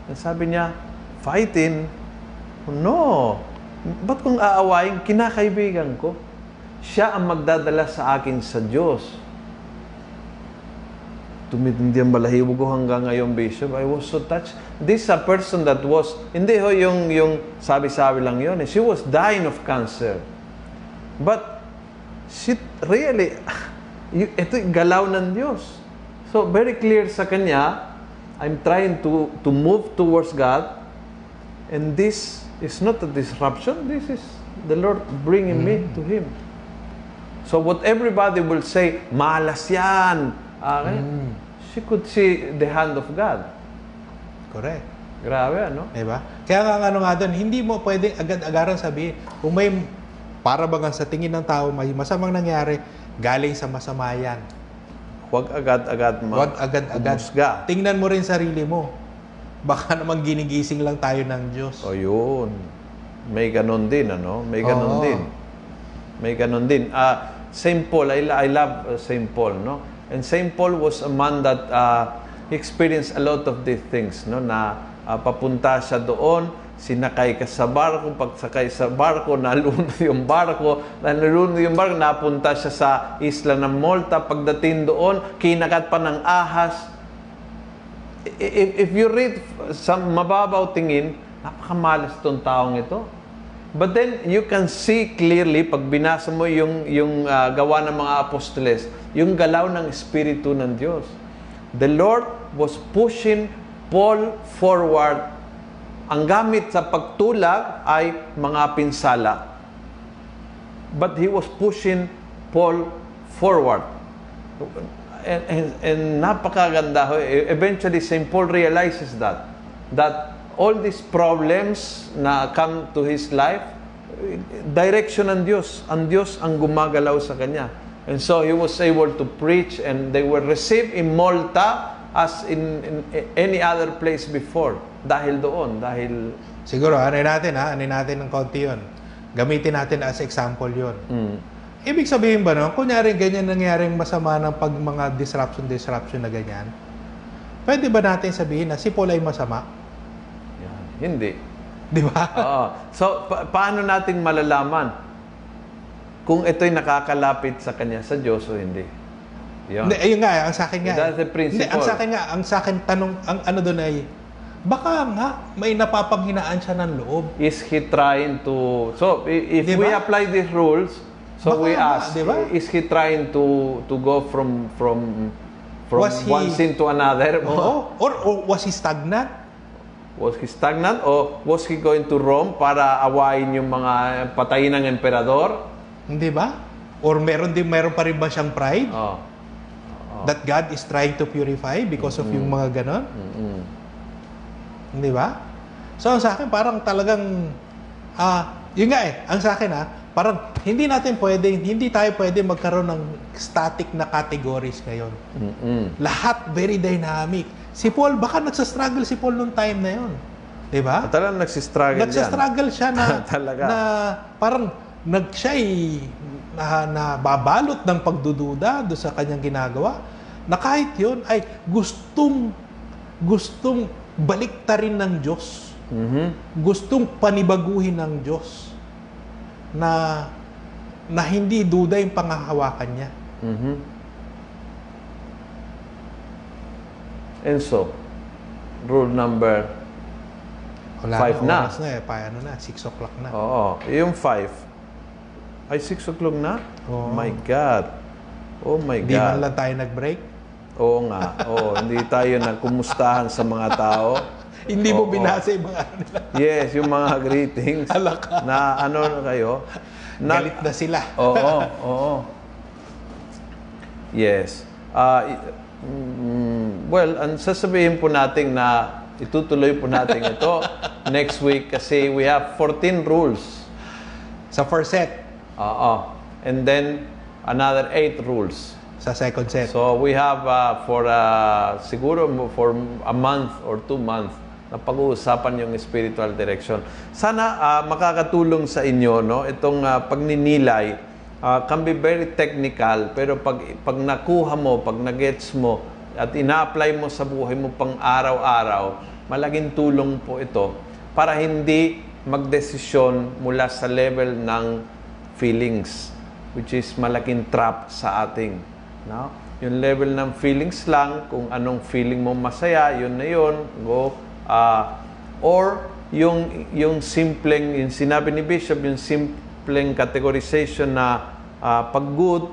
And sabi niya, fighting? No. Ba't kung aawayin, kinakaibigan ko? Siya ang magdadala sa akin sa Diyos. Tumitindi ang balahibo ko hanggang ngayon, Bishop. I was so touched. This is a person that was, hindi ho yung, yung sabi-sabi lang yun. eh. She was dying of cancer. But, she really, ito galaw ng Diyos. So, very clear sa kanya, I'm trying to, to move towards God, and this is not a disruption, this is the Lord bringing me to Him. So what everybody will say, malas yan. Okay? She could see the hand of God. Correct. Grabe, ano? Diba? Kaya nga ano nga doon, hindi mo pwede agad-agaran sabihin, kung may para bagang sa tingin ng tao may masamang nangyari, galing sa masama yan. Huwag agad-agad mag- Huwag agad-agad. umusga. Tingnan mo rin sarili mo. Baka naman ginigising lang tayo ng Diyos. O yun. May ganon din, ano? May ganon Oo. din. May ganon din. Ah, Saint Paul, I, I love uh, Saint Paul, no? And Saint Paul was a man that uh, he experienced a lot of these things, no? Na ah, papunta siya doon, sinakay ka sa barko, pagsakay sa barko, nalunod yung barko, nalunod yung barko, napunta siya sa isla ng Malta, pagdating doon, kinagat pa ng ahas, if, if you read some mababaw tingin, napakamalas tong taong ito. But then you can see clearly pag binasa mo yung yung ah, gawa ng mga apostoles, yung galaw ng espiritu ng Diyos. The Lord was pushing Paul forward. Ang gamit sa pagtulak ay mga pinsala. But he was pushing Paul forward. And, and, and napakaganda. E- Eventually, St. Paul realizes that. That all these problems na come to his life, direction ng Diyos. Ang Diyos ang gumagalaw sa kanya. And so he was able to preach and they were received in Malta as in, in any other place before. Dahil doon, dahil Siguro, ano natin ha? Ano natin ng konti yun. Gamitin natin as example yun. mm, Ibig sabihin ba no, kunyari ganyan nangyaring masama ng pag mga disruption-disruption na ganyan, pwede ba natin sabihin na si Paul ay masama? yan. hindi. Di ba? Oo. So, pa- paano natin malalaman kung ito'y nakakalapit sa kanya sa Diyos o hindi? Yun. Hindi, ayun nga, ang sa akin nga. eh. That's the principle. Hindi, ang sa akin nga, ang sa akin tanong, ang ano doon ay, baka nga, may napapanghinaan siya ng loob. Is he trying to... So, if Di we apply these rules, so Baka we nga, ask, di ba? is he trying to to go from from from Was he- one sin to another? Oo. Or, or was he stagnant? Was he stagnant or was he going to Rome para awayin yung mga patayin ng emperador? Hindi ba? Or meron din, meron pa rin ba siyang pride? Oh. That God is trying to purify because of yung mga ganon? Mm-mm. Hindi ba? So, sa akin, parang talagang, ah, yun nga eh, ang sa akin ah, parang hindi natin pwede, hindi tayo pwede magkaroon ng static na categories ngayon. Mm-mm. Lahat very dynamic. Si Paul, baka nagsastruggle si Paul nung time na yon. Di ba? Talagang nagsistruggle yan. Nagsastruggle siya na, Talaga. na parang nag siya ay na, na babalot ng pagdududa do sa kanyang ginagawa na kahit yun ay gustong gustong baliktarin ng Diyos. Mhm. Gustong panibaguhin ng Diyos na na hindi duda yung pangahawakan niya. Mhm. And so, rule number, Wala Five na. oras na eh. Pa, ano na, 6 o'clock na. oo, yung five, ay 6 o'clock na? Oo. My God. Oh my Hindi man God. lang tayo nag-break. Oo nga. Oo, hindi tayo nagkumustahan sa mga tao. Hindi mo binasa yung mga ano nila. Yes, yung mga greetings. Alaka. na ano na kayo. Na, Galit na sila. Oo, oo. Yes. Ah, i- mm, well, ang sasabihin po natin na itutuloy po natin ito next week kasi we have 14 rules. Sa first set, Oo. And then another 8 rules. sa second set. So we have uh, for uh, siguro for a month or two months na pag-uusapan yung spiritual direction. Sana uh, makakatulong sa inyo no itong uh, pagninilay uh, can be very technical pero pag pag nakuha mo, pag nagets mo at ina-apply mo sa buhay mo pang araw-araw, malaking tulong po ito para hindi magdesisyon mula sa level ng feelings which is malaking trap sa ating no? Yung level ng feelings lang kung anong feeling mo masaya yun na yun go ah, or yung yung simpleng yung sinabi ni Bishop yung simpleng categorization na ah, pag good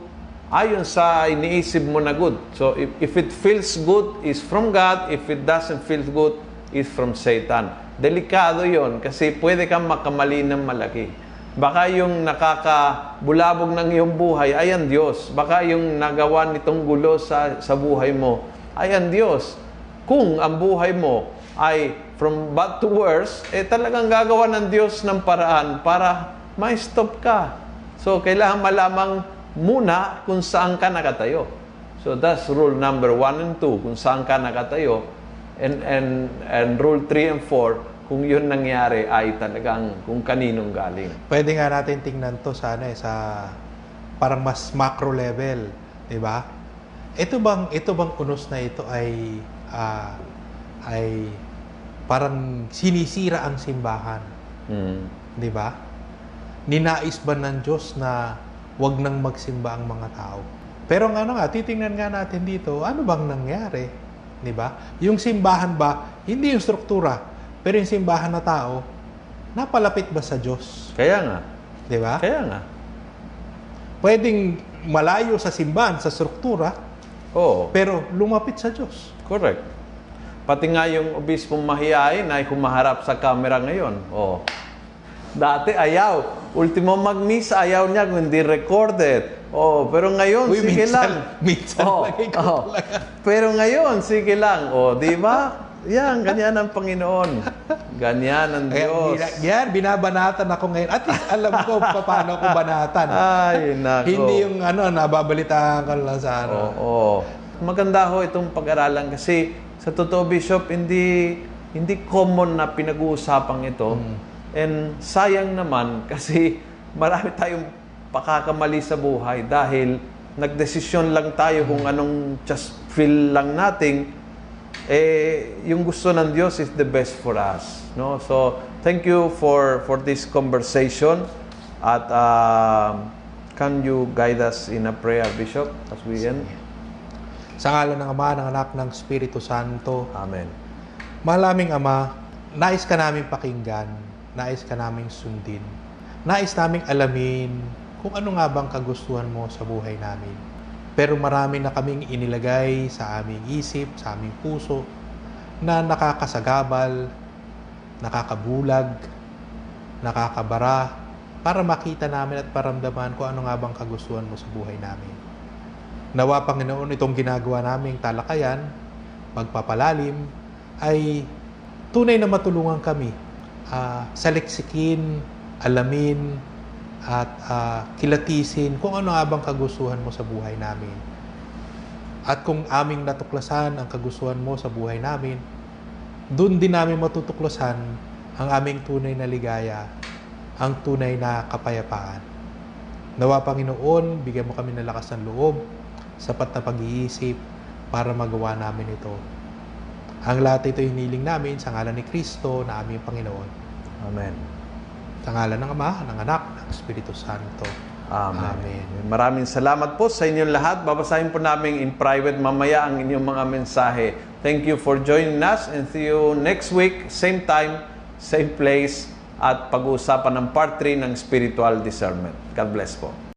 ayon sa iniisip mo na good. So if, if it feels good is from God. If it doesn't feel good is from Satan. Delikado yon kasi pwede kang makamali ng malaki Baka yung nakakabulabog ng iyong buhay ay ang Diyos. Baka yung nagawa nitong gulo sa, sa buhay mo ay ang Diyos. Kung ang buhay mo ay from bad to worse, eh talagang gagawa ng Diyos ng paraan para ma-stop ka. So, kailangan malamang muna kung saan ka nakatayo. So, that's rule number one and two, kung saan ka nakatayo. And, and, and rule three and four, kung yun nangyari ay talagang kung kaninong galing. Pwede nga natin tingnan to sa ano eh, sa parang mas macro level, 'di ba? Ito bang ito bang unos na ito ay ah, ay parang sinisira ang simbahan, Mm. 'di ba? Ninais ba ng Diyos na wag nang magsimba ang mga tao? Pero ang ano nga, titingnan nga natin dito, ano bang nangyari? 'Di ba? Yung simbahan ba, hindi yung struktura, pero yung simbahan na tao, napalapit ba sa Diyos? Kaya nga. 'Di ba? Kaya nga. Pwedeng malayo sa simbahan, sa struktura, Oo. pero lumapit sa Diyos. Correct. Pati nga yung obispong mahihain ay humaharap sa camera ngayon. Oo. Dati ayaw. Ultimo mag-miss, ayaw niya kung hindi recorded. Oh, pero ngayon, Uy, sige minsan- lang. minsan lang ikaw oo. talaga. Pero ngayon, sige lang. Oh, di ba? Yan, ganyan ang Panginoon. Ganyan ang Diyos. bina- yan, binabanatan ako ngayon. At least alam ko pa- paano ko banatan. Ay, nako. Hindi yung ano, nababalitaan ka lang sa ano. Oo. Maganda ho itong pag-aralan kasi sa totoo Bishop, hindi hindi common na pinag-uusapan ito. And sayang naman kasi marami tayong pakakamali sa buhay dahil nagdesisyon lang tayo kung anong just feel lang natin eh yung gusto ng Diyos is the best for us no? So thank you for for this conversation at um, can you guide us in a prayer bishop as we end? Sa ngalan ng Ama, ng Anak, ng Espiritu Santo. amen. Malaming Ama, nais ka namin pakinggan, nais ka namin sundin, nais naming alamin kung ano nga bang kagustuhan mo sa buhay namin. Pero marami na kaming inilagay sa aming isip, sa aming puso, na nakakasagabal, nakakabulag, nakakabara, para makita namin at paramdaman kung ano nga bang kagustuhan mo sa buhay namin. Nawa Panginoon itong ginagawa naming talakayan, magpapalalim, ay tunay na matulungan kami ah, saliksikin, alamin, at ah, kilatisin kung ano nga bang kagustuhan mo sa buhay namin. At kung aming natuklasan ang kagustuhan mo sa buhay namin, doon din namin matutuklasan ang aming tunay na ligaya, ang tunay na kapayapaan. Nawa Panginoon, bigyan mo kami ng lakas ng loob, sapat na pag-iisip para magawa namin ito. Ang lahat ito hiniling namin sa ngalan ni Kristo na aming Panginoon. Amen. Sa ngalan ng Ama, ng Anak, ng Espiritu Santo. Amen. Amen. Maraming salamat po sa inyong lahat. Babasahin po namin in private mamaya ang inyong mga mensahe. Thank you for joining us and see you next week, same time, same place, at pag-uusapan ng part 3 ng spiritual discernment. God bless po.